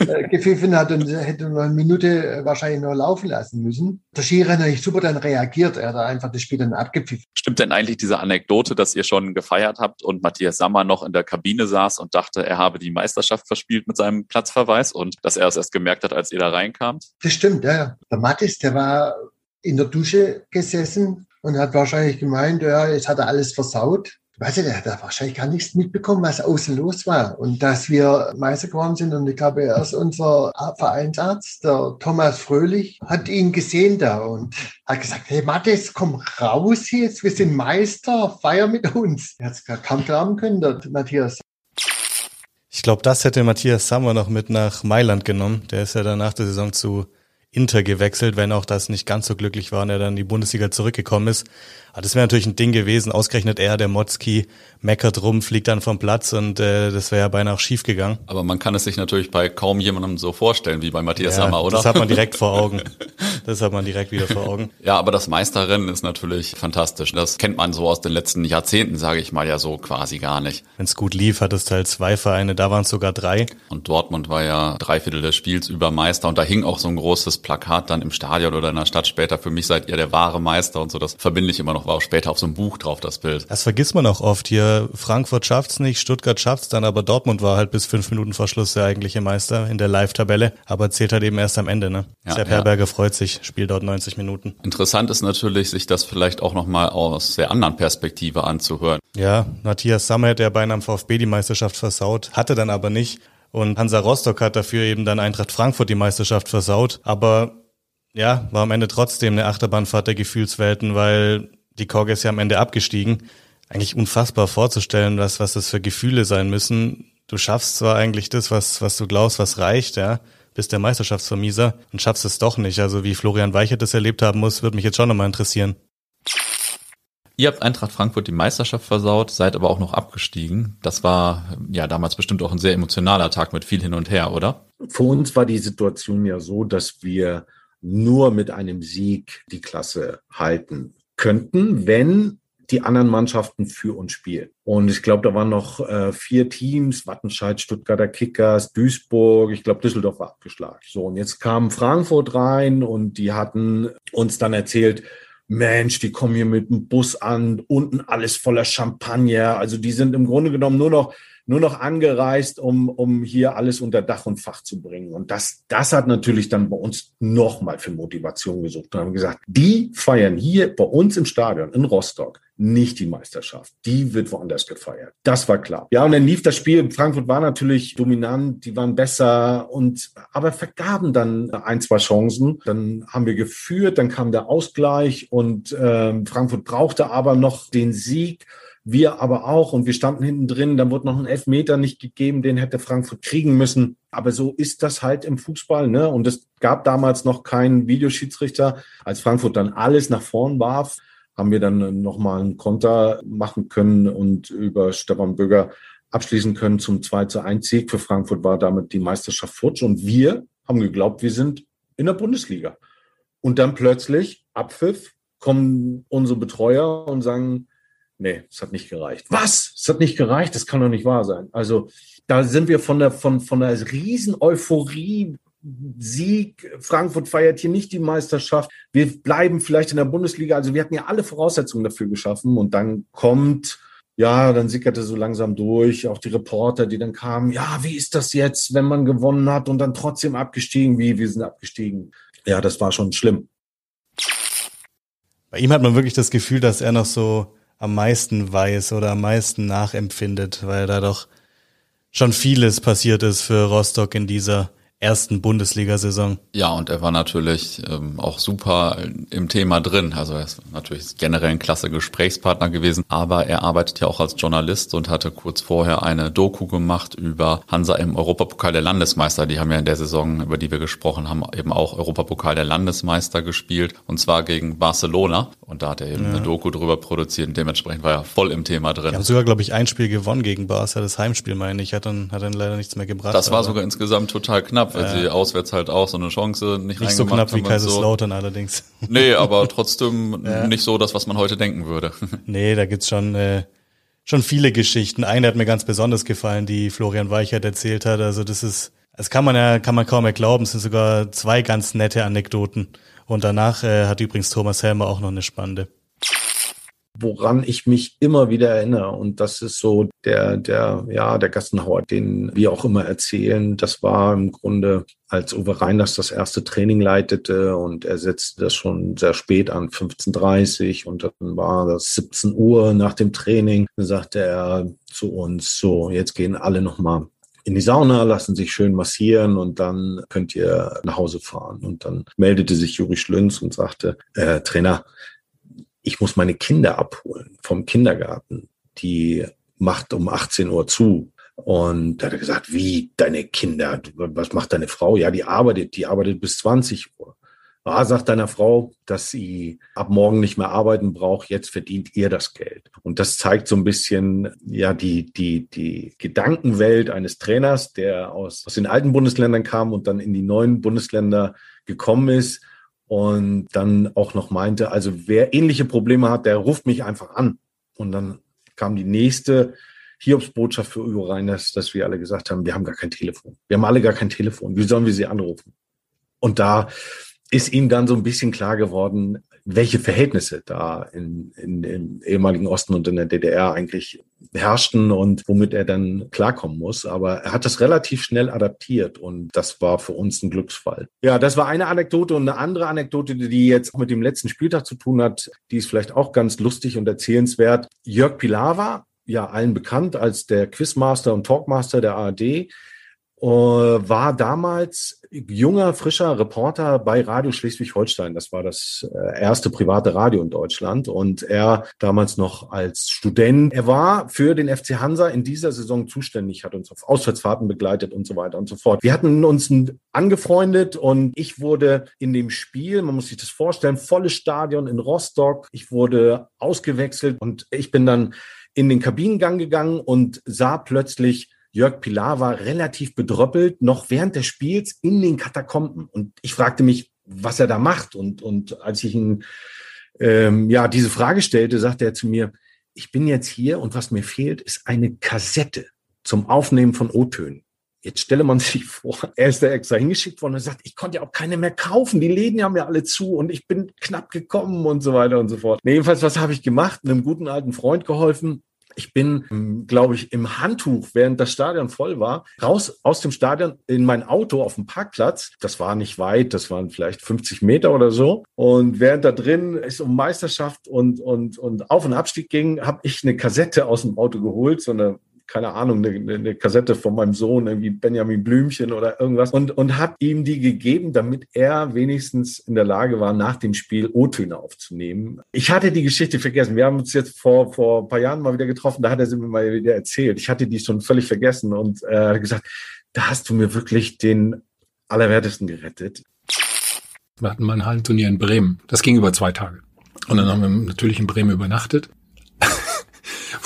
äh, gepfiffen hat und hätte noch eine Minute äh, wahrscheinlich noch laufen lassen müssen. Der Schiri hat natürlich super dann reagiert. Er hat einfach das Spiel dann abgepfiffen. Stimmt denn eigentlich diese Anekdote, dass ihr schon gefeiert habt und Matthias Sammer noch in der Kabine saß und dachte, er habe die Meisterschaft verspielt mit seinem Platzverweis und dass er es erst gemerkt hat, als ihr da reinkamt? Das stimmt, ja. Der Mattis, der war in der Dusche gesessen und hat wahrscheinlich gemeint, ja, jetzt hat er alles versaut weiß ich, der hat wahrscheinlich gar nichts mitbekommen, was außen los war. Und dass wir Meister geworden sind, und ich glaube, er ist unser Vereinsarzt, der Thomas Fröhlich, hat ihn gesehen da und hat gesagt, hey Mattes, komm raus jetzt, wir sind Meister, feier mit uns. Er hat es kaum glauben können, der Matthias. Ich glaube, das hätte Matthias Sammer noch mit nach Mailand genommen. Der ist ja dann nach der Saison zu Inter gewechselt, wenn auch das nicht ganz so glücklich war und er dann in die Bundesliga zurückgekommen ist. Aber das wäre natürlich ein Ding gewesen. Ausgerechnet er, der Motzki, meckert rum, fliegt dann vom Platz und äh, das wäre ja beinahe auch schief gegangen. Aber man kann es sich natürlich bei kaum jemandem so vorstellen wie bei Matthias ja, Sammer, oder? Das hat man direkt vor Augen. Das hat man direkt wieder vor Augen. Ja, aber das Meisterrennen ist natürlich fantastisch. Das kennt man so aus den letzten Jahrzehnten, sage ich mal ja so quasi gar nicht. Wenn es gut lief, hat es halt zwei Vereine, da waren es sogar drei. Und Dortmund war ja drei Viertel des Spiels über Meister und da hing auch so ein großes Plakat dann im Stadion oder in der Stadt später. Für mich seid ihr der wahre Meister und so. Das verbinde ich immer noch, war auch später auf so einem Buch drauf, das Bild. Das vergisst man auch oft hier. Frankfurt schafft's nicht, Stuttgart schafft's dann, aber Dortmund war halt bis fünf Minuten vor Schluss der eigentliche Meister in der Live-Tabelle, aber zählt halt eben erst am Ende, ne? Ja, Sepp ja. Herberger freut sich, spielt dort 90 Minuten. Interessant ist natürlich, sich das vielleicht auch nochmal aus der anderen Perspektive anzuhören. Ja, Matthias Sammer hätte ja beinahe am VfB die Meisterschaft versaut, hatte dann aber nicht. Und Hansa Rostock hat dafür eben dann Eintracht Frankfurt die Meisterschaft versaut. Aber ja, war am Ende trotzdem eine Achterbahnfahrt der Gefühlswelten, weil die Korg ist ja am Ende abgestiegen. eigentlich unfassbar vorzustellen, was, was das für Gefühle sein müssen. Du schaffst zwar eigentlich das, was, was du glaubst, was reicht, ja, bist der Meisterschaftsvermieser und schaffst es doch nicht. Also wie Florian Weichert das erlebt haben muss, würde mich jetzt schon nochmal interessieren. Ihr habt Eintracht Frankfurt die Meisterschaft versaut, seid aber auch noch abgestiegen. Das war ja damals bestimmt auch ein sehr emotionaler Tag mit viel hin und her, oder? Für uns war die Situation ja so, dass wir nur mit einem Sieg die Klasse halten könnten, wenn die anderen Mannschaften für uns spielen. Und ich glaube, da waren noch äh, vier Teams, Wattenscheid, Stuttgarter Kickers, Duisburg, ich glaube, Düsseldorf war abgeschlagen. So, und jetzt kam Frankfurt rein und die hatten uns dann erzählt, Mensch, die kommen hier mit dem Bus an, unten alles voller Champagner. Also die sind im Grunde genommen nur noch nur noch angereist, um, um hier alles unter Dach und Fach zu bringen. Und das, das hat natürlich dann bei uns nochmal für Motivation gesucht. Und haben gesagt, die feiern hier bei uns im Stadion in Rostock nicht die Meisterschaft. Die wird woanders gefeiert. Das war klar. Ja, und dann lief das Spiel. Frankfurt war natürlich dominant, die waren besser und aber vergaben dann ein, zwei Chancen. Dann haben wir geführt, dann kam der Ausgleich und äh, Frankfurt brauchte aber noch den Sieg wir aber auch und wir standen hinten drin, dann wurde noch ein Elfmeter nicht gegeben, den hätte Frankfurt kriegen müssen. Aber so ist das halt im Fußball, ne? Und es gab damals noch keinen Videoschiedsrichter. Als Frankfurt dann alles nach vorn warf, haben wir dann nochmal einen Konter machen können und über Stefan Böger abschließen können zum 2 zu 1 Sieg. Für Frankfurt war damit die Meisterschaft futsch und wir haben geglaubt, wir sind in der Bundesliga. Und dann plötzlich, Abpfiff, kommen unsere Betreuer und sagen, nee, es hat nicht gereicht. Was? Es hat nicht gereicht? Das kann doch nicht wahr sein. Also da sind wir von der, von, von der riesen Euphorie Sieg. Frankfurt feiert hier nicht die Meisterschaft. Wir bleiben vielleicht in der Bundesliga. Also wir hatten ja alle Voraussetzungen dafür geschaffen. Und dann kommt, ja, dann sickerte so langsam durch, auch die Reporter, die dann kamen, ja, wie ist das jetzt, wenn man gewonnen hat und dann trotzdem abgestiegen? Wie, wir sind abgestiegen. Ja, das war schon schlimm. Bei ihm hat man wirklich das Gefühl, dass er noch so am meisten weiß oder am meisten nachempfindet, weil da doch schon vieles passiert ist für Rostock in dieser ersten Bundesliga-Saison. Ja, und er war natürlich ähm, auch super im Thema drin. Also er ist natürlich generell ein klasse Gesprächspartner gewesen, aber er arbeitet ja auch als Journalist und hatte kurz vorher eine Doku gemacht über Hansa im Europapokal der Landesmeister. Die haben ja in der Saison, über die wir gesprochen haben, eben auch Europapokal der Landesmeister gespielt und zwar gegen Barcelona. Und da hat er eben ja. eine Doku drüber produziert und dementsprechend war er voll im Thema drin. Die haben sogar, glaube ich, ein Spiel gewonnen gegen Barca, das Heimspiel meine ich, hat dann, hat dann leider nichts mehr gebracht. Das war sogar insgesamt total knapp weil ja. sie auswärts halt auch so eine Chance nicht, nicht so knapp wie Kaiserslautern so. allerdings. Nee, aber trotzdem ja. nicht so das, was man heute denken würde. Nee, da gibt's schon, äh, schon viele Geschichten. Eine hat mir ganz besonders gefallen, die Florian Weichert erzählt hat. Also das ist, das kann man ja, kann man kaum mehr glauben. Es sind sogar zwei ganz nette Anekdoten. Und danach äh, hat übrigens Thomas Helmer auch noch eine spannende woran ich mich immer wieder erinnere. Und das ist so der, der, ja, der Gassenhauer, den wir auch immer erzählen. Das war im Grunde, als Uwe Reiners das erste Training leitete und er setzte das schon sehr spät an, 15.30 und dann war das 17 Uhr nach dem Training. Dann sagte er zu uns, so, jetzt gehen alle nochmal in die Sauna, lassen sich schön massieren und dann könnt ihr nach Hause fahren. Und dann meldete sich Juri Schlünz und sagte, äh, Trainer, ich muss meine Kinder abholen vom Kindergarten. Die macht um 18 Uhr zu. Und da hat er gesagt, wie deine Kinder? Was macht deine Frau? Ja, die arbeitet, die arbeitet bis 20 Uhr. Ah, sagt deiner Frau, dass sie ab morgen nicht mehr arbeiten braucht, jetzt verdient ihr das Geld. Und das zeigt so ein bisschen, ja, die, die, die Gedankenwelt eines Trainers, der aus, aus den alten Bundesländern kam und dann in die neuen Bundesländer gekommen ist und dann auch noch meinte, also wer ähnliche Probleme hat, der ruft mich einfach an. Und dann kam die nächste Hiobsbotschaft für Uwe Reiners, dass wir alle gesagt haben, wir haben gar kein Telefon. Wir haben alle gar kein Telefon. Wie sollen wir sie anrufen? Und da ist ihm dann so ein bisschen klar geworden, welche Verhältnisse da in, in, im ehemaligen Osten und in der DDR eigentlich herrschten und womit er dann klarkommen muss. Aber er hat das relativ schnell adaptiert und das war für uns ein Glücksfall. Ja, das war eine Anekdote und eine andere Anekdote, die jetzt mit dem letzten Spieltag zu tun hat, die ist vielleicht auch ganz lustig und erzählenswert. Jörg Pilawa, ja allen bekannt als der Quizmaster und Talkmaster der ARD, äh, war damals junger, frischer Reporter bei Radio Schleswig-Holstein. Das war das äh, erste private Radio in Deutschland. Und er damals noch als Student. Er war für den FC Hansa in dieser Saison zuständig, hat uns auf Auswärtsfahrten begleitet und so weiter und so fort. Wir hatten uns angefreundet und ich wurde in dem Spiel, man muss sich das vorstellen, volles Stadion in Rostock. Ich wurde ausgewechselt und ich bin dann in den Kabinengang gegangen und sah plötzlich Jörg Pilar war relativ bedröppelt, noch während des Spiels in den Katakomben. Und ich fragte mich, was er da macht. Und, und als ich ihn ähm, ja diese Frage stellte, sagte er zu mir, ich bin jetzt hier und was mir fehlt, ist eine Kassette zum Aufnehmen von O-Tönen. Jetzt stelle man sich vor, er ist da extra hingeschickt worden und sagt, ich konnte ja auch keine mehr kaufen. Die Läden haben ja alle zu und ich bin knapp gekommen und so weiter und so fort. Nee, jedenfalls, was habe ich gemacht? Einem guten alten Freund geholfen ich bin, ähm, glaube ich, im Handtuch, während das Stadion voll war, raus aus dem Stadion in mein Auto auf dem Parkplatz. Das war nicht weit, das waren vielleicht 50 Meter oder so. Und während da drin es um Meisterschaft und, und, und Auf- und Abstieg ging, habe ich eine Kassette aus dem Auto geholt, so eine keine Ahnung, eine, eine Kassette von meinem Sohn, irgendwie Benjamin Blümchen oder irgendwas und, und habe ihm die gegeben, damit er wenigstens in der Lage war, nach dem Spiel O-Töne aufzunehmen. Ich hatte die Geschichte vergessen. Wir haben uns jetzt vor, vor ein paar Jahren mal wieder getroffen, da hat er sie mir mal wieder erzählt. Ich hatte die schon völlig vergessen und äh, gesagt, da hast du mir wirklich den Allerwertesten gerettet. Wir hatten mal ein Hallenturnier in Bremen. Das ging über zwei Tage. Und dann haben wir natürlich in Bremen übernachtet.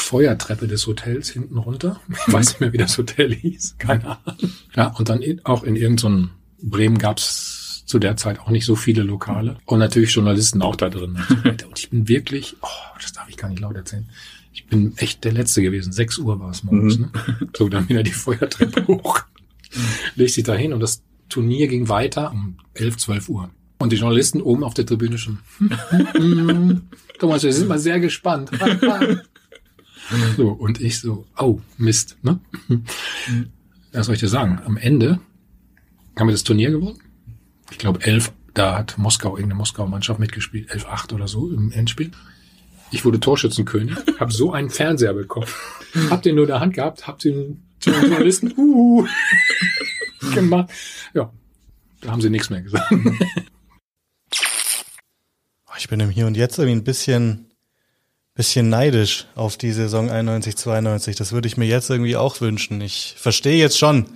Feuertreppe des Hotels hinten runter. Ich weiß nicht mehr, wie das Hotel hieß. Keine Ahnung. Ja, und dann in, auch in irgendeinem Bremen gab's zu der Zeit auch nicht so viele Lokale. Und natürlich Journalisten auch da drin. Und ich bin wirklich, oh, das darf ich gar nicht laut erzählen. Ich bin echt der Letzte gewesen. Sechs Uhr war es morgens. Mhm. Ne? So, dann wieder die Feuertreppe hoch. Leg sich da hin und das Turnier ging weiter um elf, zwölf Uhr. Und die Journalisten oben auf der Tribüne schon. Thomas, wir sind mal sehr gespannt. So, und ich so, oh, Mist, ne? Was soll ich dir sagen? Am Ende haben wir das Turnier gewonnen. Ich glaube, elf, da hat Moskau, irgendeine Moskauer Mannschaft mitgespielt, elf acht oder so im Endspiel. Ich wurde Torschützenkönig, habe so einen Fernseher bekommen. hab den nur in der Hand gehabt, hab den Journalisten uh, gemacht. Ja, da haben sie nichts mehr gesagt. Ich bin im Hier und Jetzt irgendwie ein bisschen bisschen neidisch auf die Saison 91, 92. Das würde ich mir jetzt irgendwie auch wünschen. Ich verstehe jetzt schon,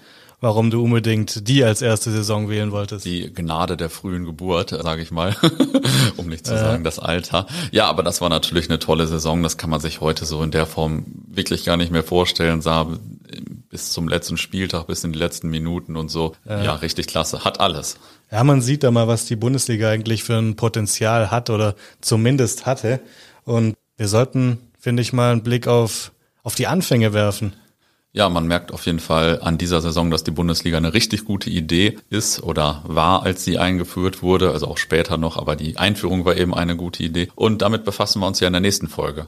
warum du unbedingt die als erste Saison wählen wolltest. Die Gnade der frühen Geburt, sage ich mal, um nicht zu sagen das Alter. Ja, aber das war natürlich eine tolle Saison. Das kann man sich heute so in der Form wirklich gar nicht mehr vorstellen. Sah bis zum letzten Spieltag, bis in die letzten Minuten und so. Äh. Ja, richtig klasse. Hat alles. Ja, man sieht da mal, was die Bundesliga eigentlich für ein Potenzial hat oder zumindest hatte. Und wir sollten, finde ich, mal einen Blick auf, auf die Anfänge werfen. Ja, man merkt auf jeden Fall an dieser Saison, dass die Bundesliga eine richtig gute Idee ist oder war, als sie eingeführt wurde, also auch später noch, aber die Einführung war eben eine gute Idee. Und damit befassen wir uns ja in der nächsten Folge.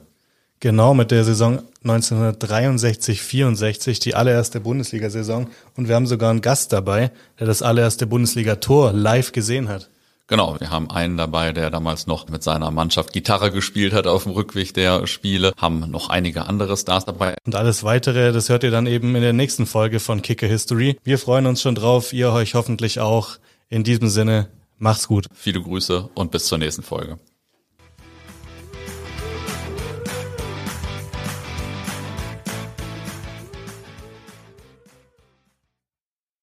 Genau, mit der Saison 1963-64, die allererste Bundesliga-Saison. Und wir haben sogar einen Gast dabei, der das allererste Bundesliga-Tor live gesehen hat. Genau, wir haben einen dabei, der damals noch mit seiner Mannschaft Gitarre gespielt hat auf dem Rückweg der Spiele, haben noch einige andere Stars dabei. Und alles weitere, das hört ihr dann eben in der nächsten Folge von Kicker History. Wir freuen uns schon drauf, ihr euch hoffentlich auch. In diesem Sinne, macht's gut. Viele Grüße und bis zur nächsten Folge.